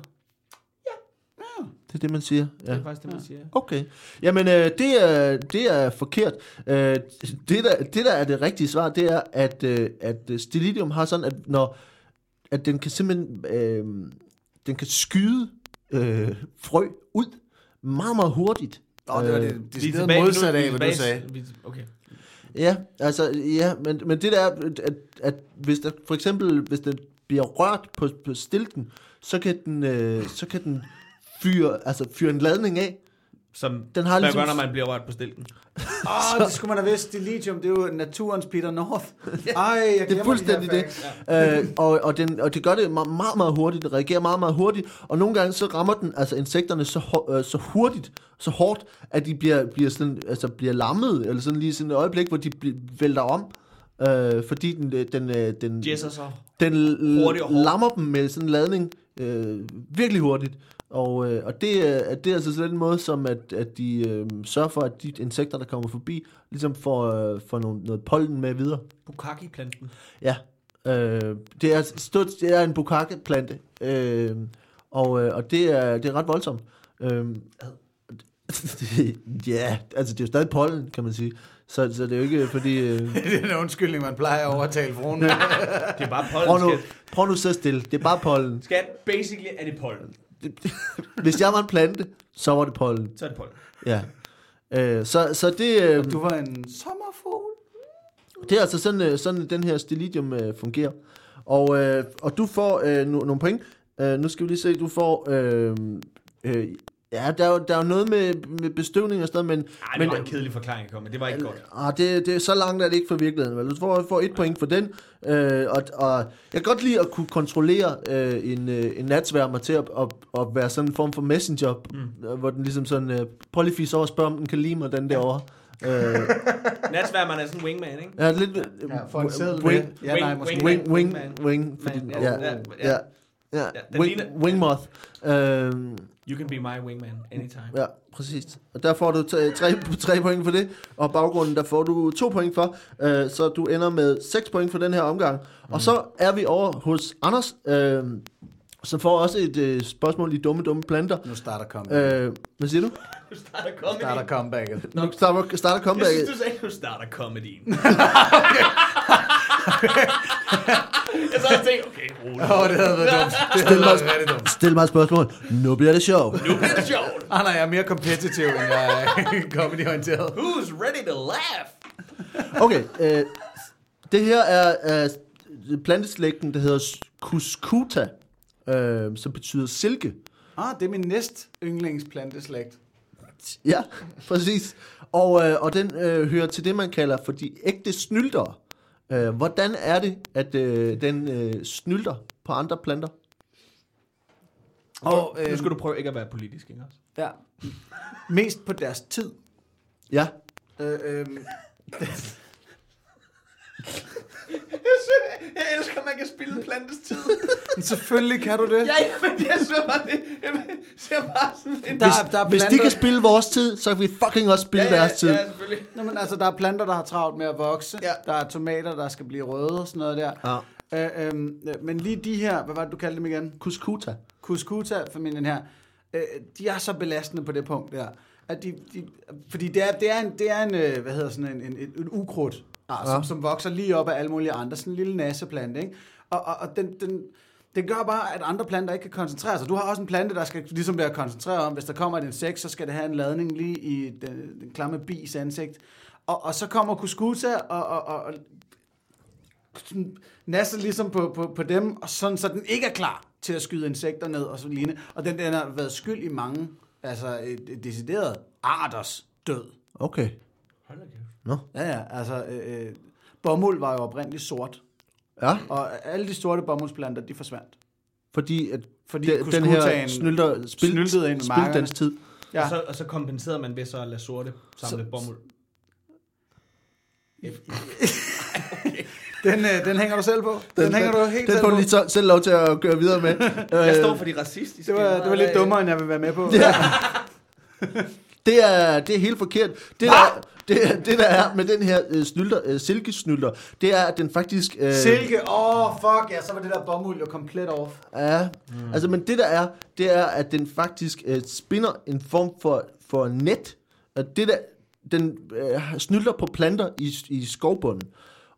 Det er det, man siger. Det Ja. er faktisk det, man siger. Okay. Jamen, øh, det, er, det er forkert. Øh, det, der, det, der er det rigtige svar, det er, at, øh, at Stilidium har sådan, at når at den kan simpelthen øh, den kan skyde øh, frø ud meget, meget hurtigt. Åh, det var det, Øh, det, er det tilbage- modsat nu er af, hvad du sagde. Okay. Ja, altså, ja, men, men det der er, at, at hvis der for eksempel, hvis den bliver rørt på, på stilken, så kan den, øh, så kan den fyre, altså fyre en ladning af. Som Den har man ligesom- gør, når man bliver rørt på stilken. Åh, oh, det skulle man have vidst. Dilithium, det er jo naturens Peter North. Ej, jeg Det er fuldstændig de det. facts. Øh, og, og, den, og det gør det meget, meget, hurtigt. Det reagerer meget, meget hurtigt. Og nogle gange så rammer den altså insekterne så, øh, så hurtigt, så hårdt, at de bliver, bliver, sådan, altså bliver lammet, eller sådan lige sådan et øjeblik, hvor de vælter om. Øh, fordi den, øh, den, øh, den, Jesser så. den lammer dem med sådan en ladning øh, virkelig hurtigt. Og, øh, og det, er- det er altså sådan en måde, som at, at de øh, sørger for, at de insekter, der kommer forbi, ligesom får, øh, får nogle, noget pollen med videre. Bukaki-planten. Ja, øh, det, er stort, det er en bukake-plante, øh, og, øh, og det, er, det er ret voldsomt. Øh, ja, altså det er jo stadig pollen, kan man sige. Så, så det er jo ikke fordi... Øh, Det er en undskyldning, man plejer at overtale fruen. Det er bare prøv, pollen, nu, skat. prøv nu at sidde stille, det er bare pollen. Skat, basically er det pollen. Hvis jeg var en plante, så var det pollen. Så er det pollen. Ja. Øh, så, så det, øh, Du var en sommerfugl. det er altså sådan, øh, sådan den her stilidium øh, fungerer. Og, øh, og du får øh, no, nogle point. Øh, nu skal vi lige se, du får... Øh, øh, ja, der er, jo, der er jo noget med, med bestøvning og sådan men... Ej, det men, var en kedelig forklaring at komme med. Det var ikke godt. Ah, det, det er så langt, er det ikke for virkeligheden. Vel? Du får, får et point for den. Øh, og, og jeg kan godt lide at kunne kontrollere øh, en, øh, en natsværmer til at, at, at være sådan en form for messenger, mm. hvor den ligesom sådan, øh, prøv lige fisk over og spørg, om den kan lide mig, den derovre. Øh, Natsværmeren er sådan en wingman, ikke? ja, lidt, øh, Ja, for en seddel wing. Ja, nej, Wing- måske. wing- wing, wing, Man. wing, fordi, Man, ja, ja, ja, ja, ja, ja, den wing, ligner- wingmoth. Øh, You can be my wingman anytime. Ja, præcis. Og der får du tre, tre, tre point for det, og baggrunden, der får du to point for, øh, så du ender med seks point for den her omgang. Mm. Og så er vi over hos Anders, øh, som får også et øh, spørgsmål i dumme, dumme planter. Nu starter comeback. Øh, hvad siger du? Du starter comedy. starter comebacket. Nu starter, starter Jeg comeback. synes, du sagde, du starter comedyen. jeg så og tænkte, okay, rolig. Åh, oh, det havde været dumt. Det havde været rigtig dumt. Stil mig et spørgsmål. Nu bliver det sjovt. Nu bliver det sjovt. Ah, nej, jeg er mere competitive, end jeg er comedy-orienteret. Who's ready to laugh? Okay, øh, det her er øh, planteslægten, der hedder Cuscuta, øh, som betyder silke. Ah, det er min næst yndlingsplanteslægt. Ja, præcis. Og, øh, og den øh, hører til det, man kalder for de ægte snyltere. Øh, hvordan er det, at øh, den øh, snylter på andre planter? Og, Nu øh, skal du prøve ikke at være politisk, ikke også? ja. Mest på deres tid. Ja, Øh, øh, Jeg elsker, at man kan spille plantes tid. selvfølgelig kan du det. ja, men jeg synes bare, det jeg ser bare sådan en... Der, hvis, der er hvis de planter- kan spille vores tid, så kan vi fucking også spille ja, ja, deres tid. Ja, selvfølgelig. Nå, men altså, der er planter, der har travlt med at vokse. Ja. Der er tomater, der skal blive røde og sådan noget der. Ja. Øh, øhm, øh, men lige de her, hvad var det, du kaldte dem igen? Cuscuta. Cuscuta-familien her, øh, de er så belastende på det punkt der. At de, de, fordi det er, det er en, det er en øh, hvad hedder sådan en, en, en, en ukrudt, som, Ja. som vokser lige op af alle mulige andre. Sådan en lille nasseplante, ikke? Og, og, og den, den, det gør bare, at andre planter ikke kan koncentrere sig. Du har også en plante, der skal ligesom være koncentreret om, hvis der kommer et insekt, så skal det have en ladning lige i den, den klamme bis ansigt. Og, og så kommer Cuscuta og, og, og, og nasser ligesom på, på, på dem, og sådan, så den ikke er klar til at skyde insekter ned og så lignende. Og den, den har været skyld i mange, altså et, et decideret arters død. Okay. Hold da. Nå. Ja, ja, altså øh, øh, bomuld var jo oprindeligt sort, Ja, og alle de sorte bomuldsplanter, de forsvandt. fordi, at Fordi de, den her snylter spil, snyltede ind i dens tid. Ja. Og, så, og så kompenserede man ved så at lade sorte samle Så- bomuld. Den, øh, den hænger du selv på. Den, den hænger du helt Den selv får på. du lige selv lov til at køre videre med. Jeg Øh, står for de racistiske. Det var, det var lidt dummere, end jeg vil være med på. Ja. Det er, det er helt forkert. Det, der, det, det der er med den her øh, snylder, øh, silkesnylder, det er, at den faktisk... Øh, Silke, åh, oh, fuck, ja, så var det der bomuld jo komplet off. Ja, mm. altså, men det der er, det er, at den faktisk øh, spinder en form for, for net. At det der, den øh, snylder på planter i, i skovbunden.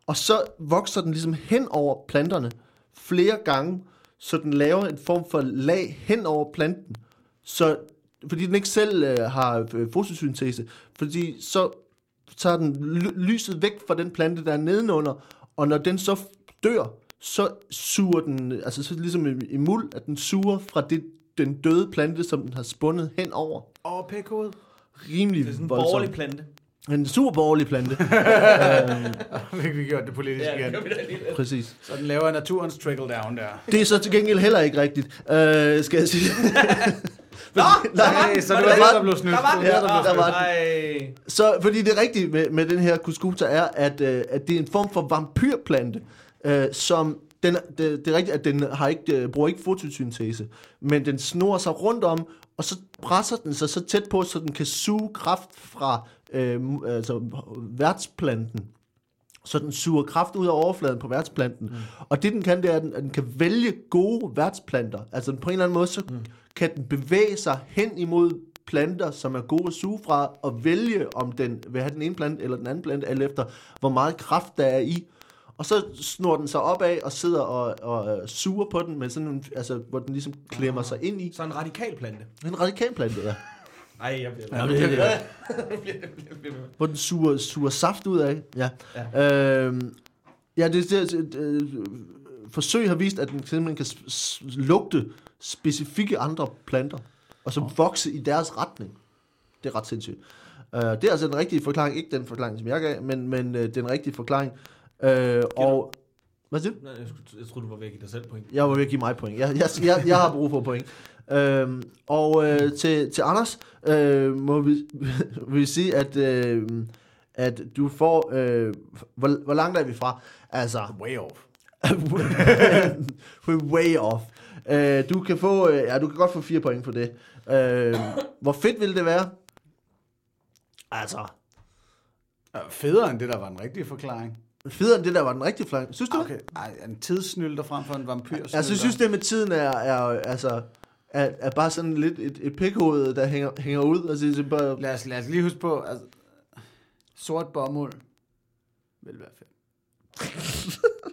Og så vokser den ligesom hen over planterne flere gange, så den laver en form for lag hen over planten. Så, fordi den ikke selv øh, har øh, fotosyntese. Fordi så tager den ly- lyset væk fra den plante, der er nedenunder, og når den så dør, så suger den, altså så ligesom i, i muld, at den suger fra det, den døde plante, som den har spundet hen over. Åh, oh, pækhoved. Rimelig Det er sådan en voldsomt. borgerlig plante. En super borgerlig plante. Fik vi gjort det politisk ja, igen. Præcis. Så den laver naturens trickle down der. Det er så til gengæld heller ikke rigtigt, øh, skal jeg sige. Nå, Nej, så det var det, der blev snydt. Der var Det der blev var Ej. Så, fordi det rigtige med, med den her kuskuta er, at, øh, at det er en form for vampyrplante, øh, som den, det, det er rigtigt, at den har ikke, øh, bruger ikke fotosyntese, men den snor sig rundt om, og så presser den sig så tæt på, så den kan suge kraft fra øh, altså, værtsplanten. Så den suger kraft ud af overfladen på værtsplanten. Mm. Og det den kan, det er, at den, at den kan vælge gode værtsplanter. Altså på en eller anden måde, så mm. Kan den bevæge sig hen imod planter, som er gode at suge fra, og vælge, om den vil have den ene plante eller den anden plante, alt efter, hvor meget kraft der er i. Og så snor den sig opad og sidder og, og øh, suger på den, men sådan, en- altså, hvor den ligesom klemmer sig ind i. Så en radikal plante. En radikalplante, ja. Ej, jeg bliver Ja, det er det. Hvor den suger, suger saft ud af. Ja. Ja, øhm, ja det, det, det, øh, forsøg har vist, at den simpelthen kan lugte specifikke andre planter, og så vokse i deres retning. Det er ret sindssygt. Uh, det er altså den rigtige forklaring, ikke den forklaring, som jeg gav, men, men uh, den rigtige forklaring. Uh, og, hvad siger du? Nej, jeg, jeg troede, du var væk i dig selv point. Jeg var ved at give mig point. Jeg, jeg, jeg, jeg har brug for point. Øhm, og øh, til, til Anders øh, må vi, vil vi sige, at, øh, at du får... Øh, hvor, hvor langt er vi fra? Altså, Way off. we're way off. Øh, du kan få... Øh, ja, du kan godt få fire point for det. Øh, hvor fedt ville det være? Altså, Federe end det, der var en rigtig forklaring. federe end det der var den rigtige flank. Synes du det? Okay, ej, en tidssnylter frem for en vampyr. Altså, jeg synes, det med tiden er, er altså, er, er bare sådan lidt et, et pikhoved, der hænger, hænger ud. Altså, det er bare, Lad os, lad os lige huske på, altså, sort bomuld vil være fedt.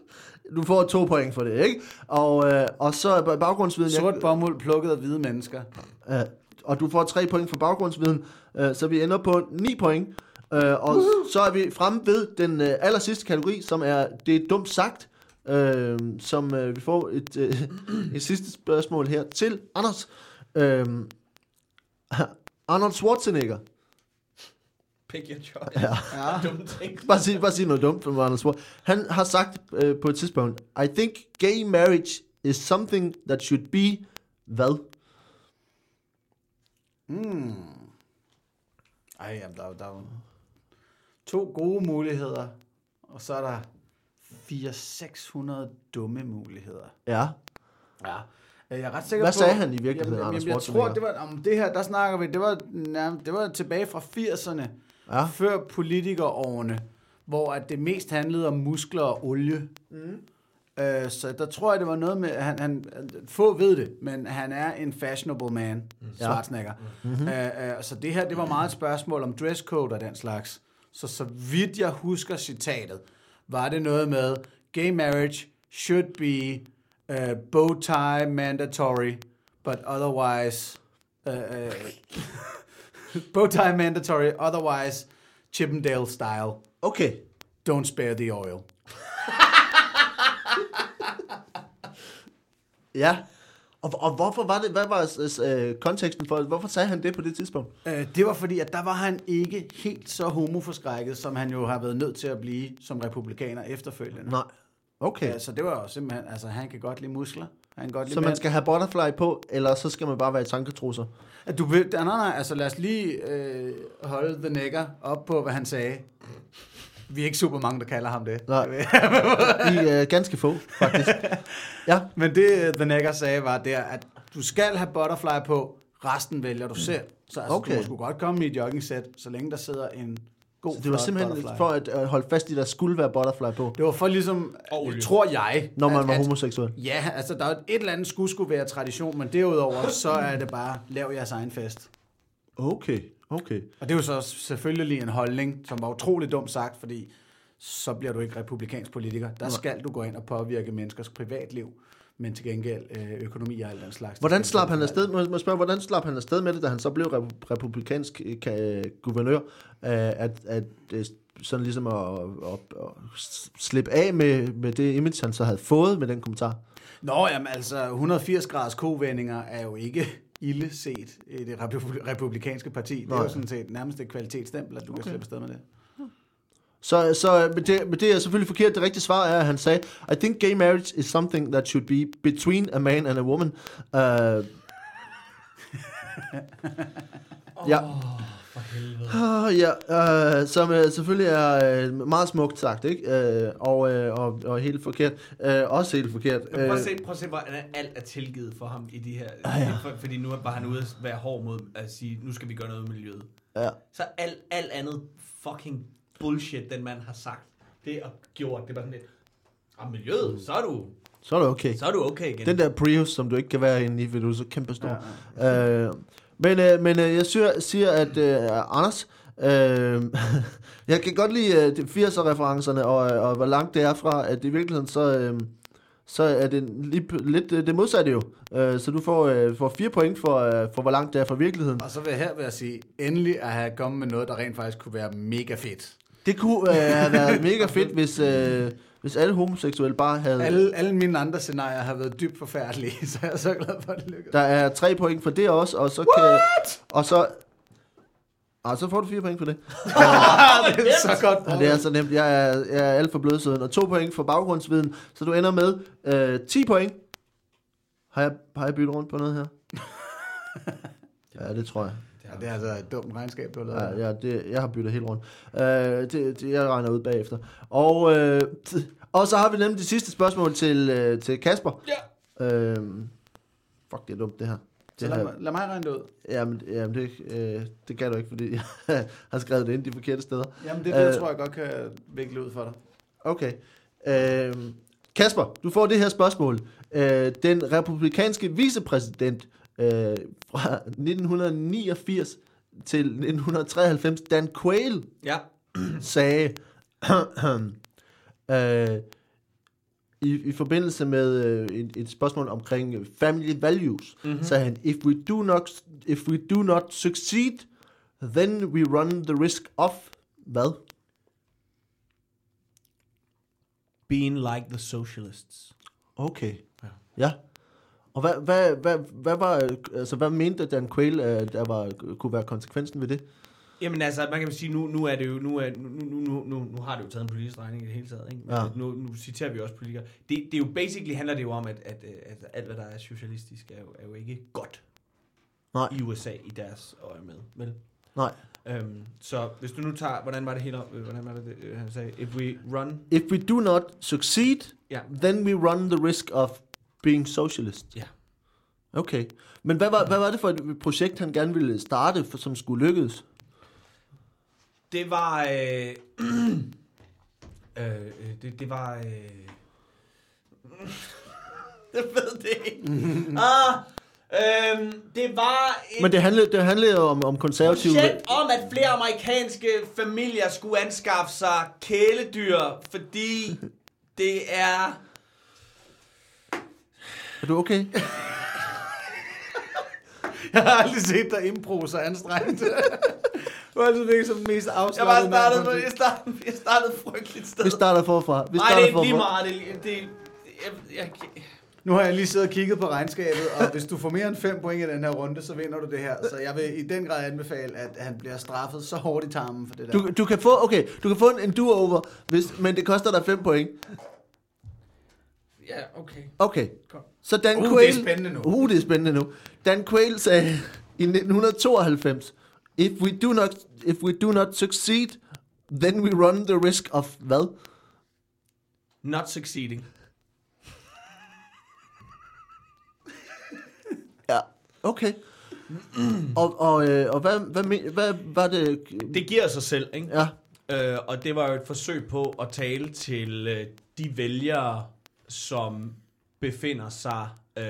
du får to point for det, ikke? Og, øh, og så er baggrundsviden... Sort bomuld plukket af hvide mennesker. øh, og du får tre point for baggrundsviden, øh, så vi ender på ni point. Øh, og så er vi fremme ved den øh, aller sidste kategori, som er det er dumt sagt, øh, som øh, vi får et, øh, et sidste spørgsmål her til Anders. Øh, Arnold Schwarzenegger. Pick your choice. Ja. Ja. Dumme ting. Bare sig, bare sig noget dumt for Arnold Schwarzenegger. Han har sagt øh, på et tidspunkt, I think gay marriage is something that should be hvad? Mm. Ej, jamen, der, er der er to gode muligheder, og så er der 400-600 dumme muligheder. Ja. Ja. Jeg er ret sikker Hvad på... sagde han i virkeligheden, Jamen, Anders jamen, jeg tror, det var, om det her, der snakker vi, det var, nærmest, det var tilbage fra 80'erne, Ja. før politikerårene, hvor at det mest handlede om muskler og olie. Mm. Øh, så der tror jeg, det var noget med, han, han, få ved det, men han er en fashionable man, Schwarzenegger. Mm-hmm. Øh, øh, så det her, det var meget et spørgsmål om dresscode og den slags. Så så vidt jeg husker citatet, var det noget med, gay marriage should be uh, bow tie mandatory, but otherwise, uh, uh, bow tie mandatory, otherwise Chippendale style. Okay. Don't spare the oil. Ja. Og, og hvorfor var det, hvad var øh, konteksten for, hvorfor sagde han det på det tidspunkt? Øh, det var fordi, at der var han ikke helt så homoforskrækket, som han jo har været nødt til at blive som republikaner efterfølgende. Nej. Okay. Ja, så det var jo simpelthen, altså han kan godt lide muskler. Han godt Så man skal have butterfly på, eller så skal man bare være i tanketrusser? At Du vil, nej, nej, altså lad os lige øh, holde The Nigger op på, hvad han sagde. Vi er ikke super mange, der kalder ham det. Nej. I er øh, ganske få, faktisk. Ja. Men det, The Nigger sagde, var der, at du skal have butterfly på Resten vælger du selv. Så altså, Okay. du skulle godt komme i et jogging-sæt, så længe der sidder en god, Så det var simpelthen butterfly. for at, at holde fast i, at der skulle være butterfly på, Det var for ligesom, Og olie. tror jeg... når man at, var at, homoseksuel. Ja, altså der er et eller andet skulle skulle være tradition, men derudover, så er det bare, lav jeres egen fest. Okay, okay. Og det er jo så selvfølgelig en holdning, som var utrolig dumt sagt, fordi så bliver du ikke republikansk politiker. Der skal du gå ind og påvirke menneskers privatliv, men til gengæld øh, økonomi og alt den slags. Hvordan slap han afsted, må jeg spørge, hvordan slap han afsted med det, da han så blev rep- republikansk øh, ka- guvernør, øh, at, at øh, sådan ligesom at, at, at slippe af med, med det image, han så havde fået med den kommentar? Nå, jamen altså, 180 graders kovendinger er jo ikke ille set i det repu- republikanske parti. Det er jo sådan set nærmest et kvalitetsstempel, at du okay. kan slippe afsted med det. Så, så men, det, men det er selvfølgelig forkert. Det rigtige svar er, at han sagde, I think gay marriage is something that should be between a man and a woman. Uh, ja. For helvede. Uh, ja, uh, som uh, selvfølgelig er uh, meget smukt sagt, ikke? Uh, og, uh, og, og helt forkert. Uh, også helt forkert. Men prøv at Uh, se, prøv at se, hvordan alt er tilgivet for ham i de her... Ah, ja. for, fordi nu var han ude at være hård mod at sige, nu skal vi gøre noget med miljøet. ja. Så alt, alt andet fucking bullshit, den mand har sagt, det er gjort. Det er bare sådan lidt, ah, miljøet, så er du, Så er det okay. så er du okay igen. Den der Prius, som du ikke kan være inde i, fordi du er så kæmpe stor. Ja, uh, men uh, men uh, jeg siger, siger at uh, Anders, uh, jeg kan godt lide de 80'er-referencerne, og, uh, og hvor langt det er fra, at i virkeligheden så... Uh, så er det lige, lidt øh, det modsatte jo. Uh, så du får, uh, får fire point for, uh, for, hvor langt det er fra virkeligheden. Og så vil jeg her vil jeg sige, endelig at have kommet med noget, der rent faktisk kunne være mega fedt. Det kunne uh, have været mega fedt, hvis, uh, hvis alle homoseksuelle bare havde... Alle, alle mine andre scenarier har været dybt forfærdelige, så jeg er så glad for, at det lykkedes. Der er tre point for det også, og så kan... Og så... Og så får du fire point for det. det er så godt. Ja, det er så nemt. Jeg er, jeg er alt for blødsøden. Og to point for baggrundsviden. Så du ender med øh, 10 point. Har jeg, har jeg byttet rundt på noget her? Ja, det tror jeg. Ja, det er altså et dumt regnskab, du har lavet. Ja, ja det, jeg har byttet helt rundt. Øh, det, det, jeg regner ud bagefter. Og, øh, t- og så har vi nemlig det sidste spørgsmål til, øh, til Kasper. Ja. Øh, fuck, det er dumt det her. Så Det lad, her mig- lad mig regne det ud. jamen, jamen det, øh, det kan du ikke, fordi jeg har skrevet det ind de forkerte steder. Jamen, det, det Øh. tror jeg godt kan vikle ud for dig. Okay. Øh, Kasper, du får det her spørgsmål. Øh, den republikanske vicepræsident øh, fra 1989 til 1993, Dan Quayle, Ja. sagde øh, i, i forbindelse med øh, et, et spørgsmål omkring family values, mm-hmm. sagde han, if we do not if we do not succeed, then we run the risk of hvad? Being like the socialists. Okay. Ja. Ja. Og hvad, hvad, hvad, hvad, var, altså, hvad mente Dan Quayle, der var, kunne være konsekvensen ved det? Jamen altså, man kan sige, nu, nu er det jo, nu, er, nu, nu, nu, nu, nu har det jo taget en politisk regning i det hele taget, ikke? Men Ja. nu, nu citerer vi også politikere. Det, det er jo basically handler det jo om, at, at, at alt hvad der er socialistisk er jo, er jo ikke godt Nej. i USA i deres øje med, vel? Nej. Øhm, så hvis du nu tager, hvordan var det hele, øh, hvordan var det, det øh, han sagde, if we run, If we do not succeed, ja, then we run the risk of being socialist. Ja. Okay. Men hvad var, hvad var det for et projekt, han gerne ville starte, for, som skulle lykkes? det var, øh, øh, øh, det, det var, øh, jeg ved det ikke. ah, øhm, det var et Men det handlede, det handlede om, om konservative... projekt om, at flere amerikanske familier skulle anskaffe sig kæledyr, fordi det er... Du okay? Jeg har aldrig set dig impro så anstrengt. du har altid virket som den mest Jeg var afslappede mand startet, på på, en jeg startede, jeg startede frygteligt sted. Vi starter forfra. Vi Nej, starter det er ikke lige meget. Det, det, jeg, jeg, Nu har jeg lige siddet og kigget på regnskabet, og hvis du får mere end 5 point i den her runde, så vinder du det her. Så jeg vil i den grad anbefale, at han bliver straffet så hårdt i tarmen for det der. Du, du kan få, okay, du kan få en, en do-over, hvis, men det koster dig 5 point. Ja, okay. Okay. Kom. Så Dan Uh, det er Quayle... spændende nu. Uh, det er spændende nu. Dan Quayle sagde i 1992, if we do not, if we do not succeed, then we run the risk of hvad? Not succeeding. Ja, okay. Og, og, øh, og hvad, hvad, men- hvad var det? Det giver sig selv, ikke? Ja, Øh, og det var jo et forsøg på at tale til øh, de vælgere, som befinder sig øh,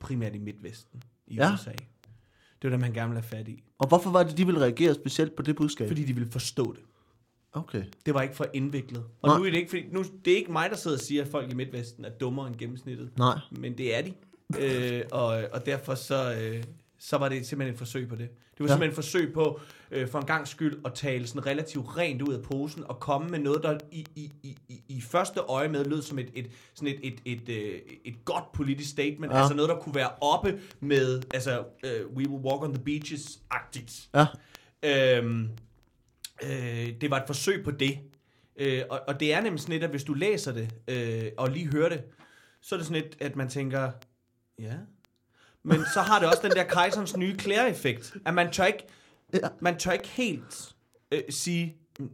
primært i Midtvesten i Ja. USA. Det var dem, han gerne ville have fat i. og hvorfor var det, de ville reagere specielt på det budskab? Fordi de ville forstå det. Okay. Det var ikke for indviklet. Og Nej. nu er det ikke, fordi, nu, det er ikke mig, der sidder og siger, at folk i Midtvesten er dummere end gennemsnittet. Nej. Men det er de. øh, og, og derfor så, øh, så var det simpelthen et forsøg på det. Det var Ja. simpelthen et forsøg på, øh, for en gang skyld, at tale sådan relativt rent ud af posen, og komme med noget, der i, i, i, i, i første øje med lød som et, et, sådan et, et, et, et, et godt politisk statement. Ja. Altså noget, der kunne være oppe med, altså, uh, we will walk on the beaches-agtigt. Ja. Øhm, øh, det var et forsøg på det. Øh, og, og det er nemlig sådan lidt, at hvis du læser det, øh, og lige hører det, så er det sådan lidt, at man tænker, ja. Men så har det også den der kejserens nye klære-effekt, at man tør ikke, Ja. man tør ikke helt øh, sige, "Mm,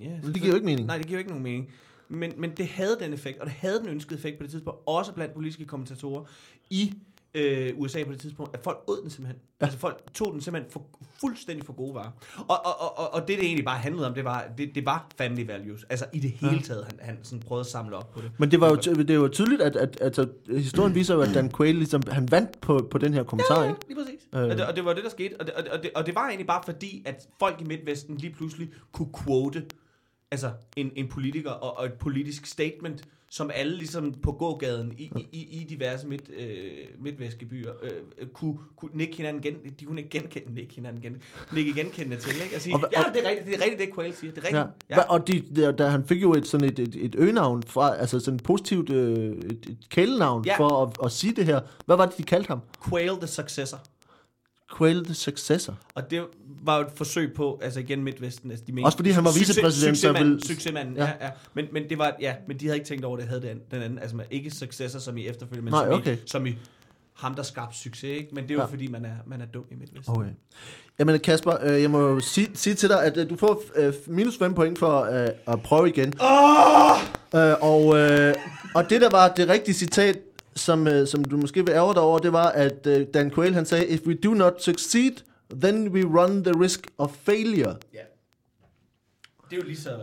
ja, Men det giver jo ikke mening. Nej, det giver jo ikke nogen mening. Men, men det havde den effekt, og det havde den ønskede effekt på det tidspunkt, også blandt politiske kommentatorer i øh, USA på det tidspunkt, at folk åd den simpelthen. Ja. Altså folk tog den simpelthen for, fuldstændig for gode varer. Og, og, og, og, det, det egentlig bare handlede om, det var, det, det var family values. Altså i det hele taget, han, han sådan prøvede at samle op på det. Men det var jo, ty- det var tydeligt, at, at, at, at historien viser jo, at Dan Quayle ligesom, han vandt på, på den her kommentar, Ja, ikke? lige præcis. Øh. Øh. Og, det, og det var det, der skete. Og det, og, det, og, det, og det var egentlig bare fordi, at folk i Midtvesten lige pludselig kunne quote altså en, en politiker og, og et politisk statement, som alle ligesom på gågaden i, i, i, diverse midt, øh, midtvæske byer øh, øh, kunne, kunne nikke hinanden gen, de kunne ikke genkende, nikke hinanden gen, nikke genkendende til, ikke? Og sige, Og hva- ja, og- det er rigtigt, det er rigtigt, det Quayle siger, det er Ja. rigtigt. ja. Og de, der, der, han fik jo et, sådan et, et, et øgenavn, fra, altså sådan et positivt øh, et, et kælenavn Ja. for at, at sige det her. Hvad var det, de kaldte ham? Quayle the successor. Quayle the Successor. Og det var jo et forsøg på, altså igen Midtvesten, altså de mente, Også fordi han var succes- vicepræsident, så Succesmanden, vil- succesmanden, Ja. ja. ja, Men, men det var, ja, men de havde ikke tænkt over, at det havde den, den anden, altså man- ikke successor som i efterfølgende, men Nej, som, okay. i, som i ham, der skabte succes, ikke? Men det er jo ja. fordi, man er, man er dum i Midtvesten. Okay. Jamen Kasper, øh, jeg må jo sige, sige til dig, at øh, du får øh, minus 5 point for øh, at prøve igen. Oh! Øh, og, øh, og det der var det rigtige citat, som, øh, som du måske vil ærge dig over, det var, at øh, Dan Quayle han sagde, If we do not succeed, then we run the risk of failure. Ja. Det er jo lige så... Øh,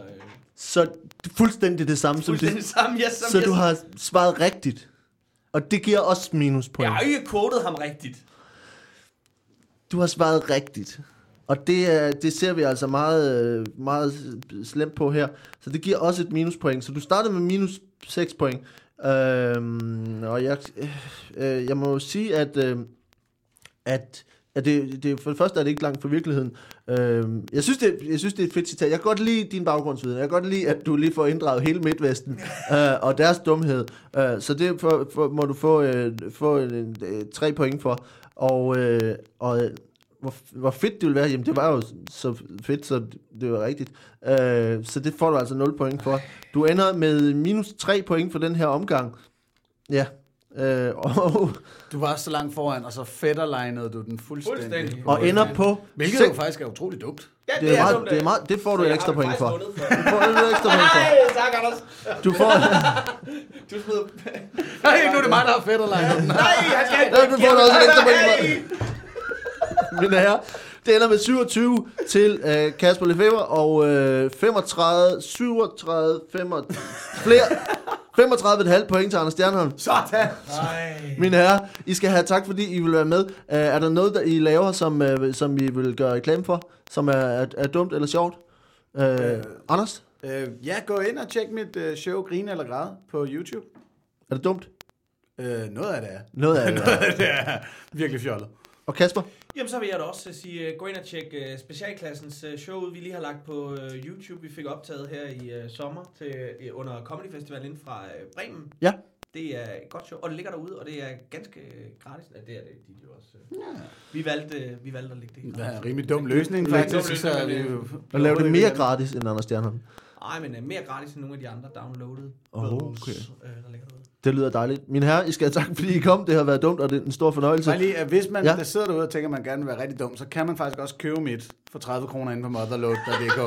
Så fuldstændig det samme, som fuldstændig det, samme, ja, som så jeg, du har svaret rigtigt. Og det giver også minuspoint. Jeg har ikke quoted ham rigtigt. Du har svaret rigtigt. Og det, det ser vi altså meget, meget slemt på her. Så det giver også et minuspoint. Så du startede med minus 6 point. Øhm, og jeg, øh, jeg må sige, at, øh, at, at det, det, for det første er det ikke langt fra virkeligheden. Øhm, jeg, synes, det, jeg synes, det er et fedt citat. Jeg kan godt lide din baggrundsviden. Jeg kan godt lide, at du lige får inddraget hele Midtvesten øh, og deres dumhed. Øh, så det for, for, må du få, øh, få øh, tre point for. Og, øh, og øh, hvor, hvor fedt det ville være, jamen det var jo så fedt, så det var rigtigt. Øh, så det får du altså 0 point for. Du ender med minus 3 point for den her omgang. Ja. Øh, og, Du var så langt foran, og så fætterlinede du den fuldstændig. Fuldstændig. og ender på... Hvilket jo faktisk er utroligt dumt. Ja, det, er meget, dumt, det, er meget, det får du et jeg ekstra point for. Du får et ekstra point for. Nej, tak Anders. Du får, Du smider... Nej, nu er det mig, der har fætterlinet den. Nej, han skal Ja, du får også et ekstra point for. Mine herrer, det ender med 27 til øh, Kasper Lefebvre, og øh, 35, 37, 35, flere, 35,5 point til Anders Stjernholm. Sådan. Nej. Mine herrer, I skal have tak, fordi I vil være med. Uh, er der noget, der I laver, som, uh, som I vil gøre reklame for, som er, er, er dumt eller sjovt? Uh, øh. Anders, Øh, ja, gå ind og tjek mit øh, show Grine eller Græd på YouTube. er det dumt? Øh, noget af det er. Noget af det. er. det er virkelig fjollet. Og Kasper? Jamen, så vil jeg da også øh, sige, øh, gå ind og tjek uh, specialklassens uh, show ud, vi lige har lagt på uh, YouTube. Vi fik optaget her i uh, sommer til, uh, under Comedy Festival inden fra uh, Bremen. Ja. Det er et godt show, og det ligger derude, og det er ganske gratis. Ja, det er det, de jo også. øh. Vi valgte, vi valgte at lægge det Det er en rimelig dum løsning, faktisk. dum løsning, så er vi jo- Og laver det mere gratis end Anders Stjernholm. Nej, men uh, mere gratis end nogle af de andre downloadede Åh, bødels, okay. øh, der ligger derude. Det lyder dejligt. Mine herrer, I skal have tak, fordi I kom. Det har været dumt, og det er en stor fornøjelse. Bare lige, at hvis man Ja. ja. der sidder derude og tænker, at man gerne vil være rigtig dum, så kan man faktisk også købe mit for 30 kroner inde på motherload.dk.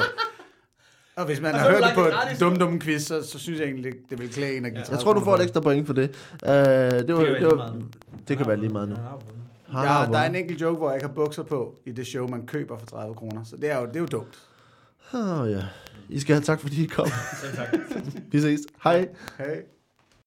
Og hvis man Og har hørt det på gratis, dum dum quiz, så, så synes jeg egentlig, det vil klæde en at give 30 Jeg tror, du får et ekstra point for det. Uh, det, var, kan det, være det, lige var, meget. det kan være lige meget nu. Ja. Ja, der er en enkelt joke, hvor jeg ikke har bukser på i det show, man køber for 30 kroner. Så det er jo, det er jo dumt. Oh, ja. I skal have tak, fordi I kom. Selv tak. Vi ses. Hej. Hey.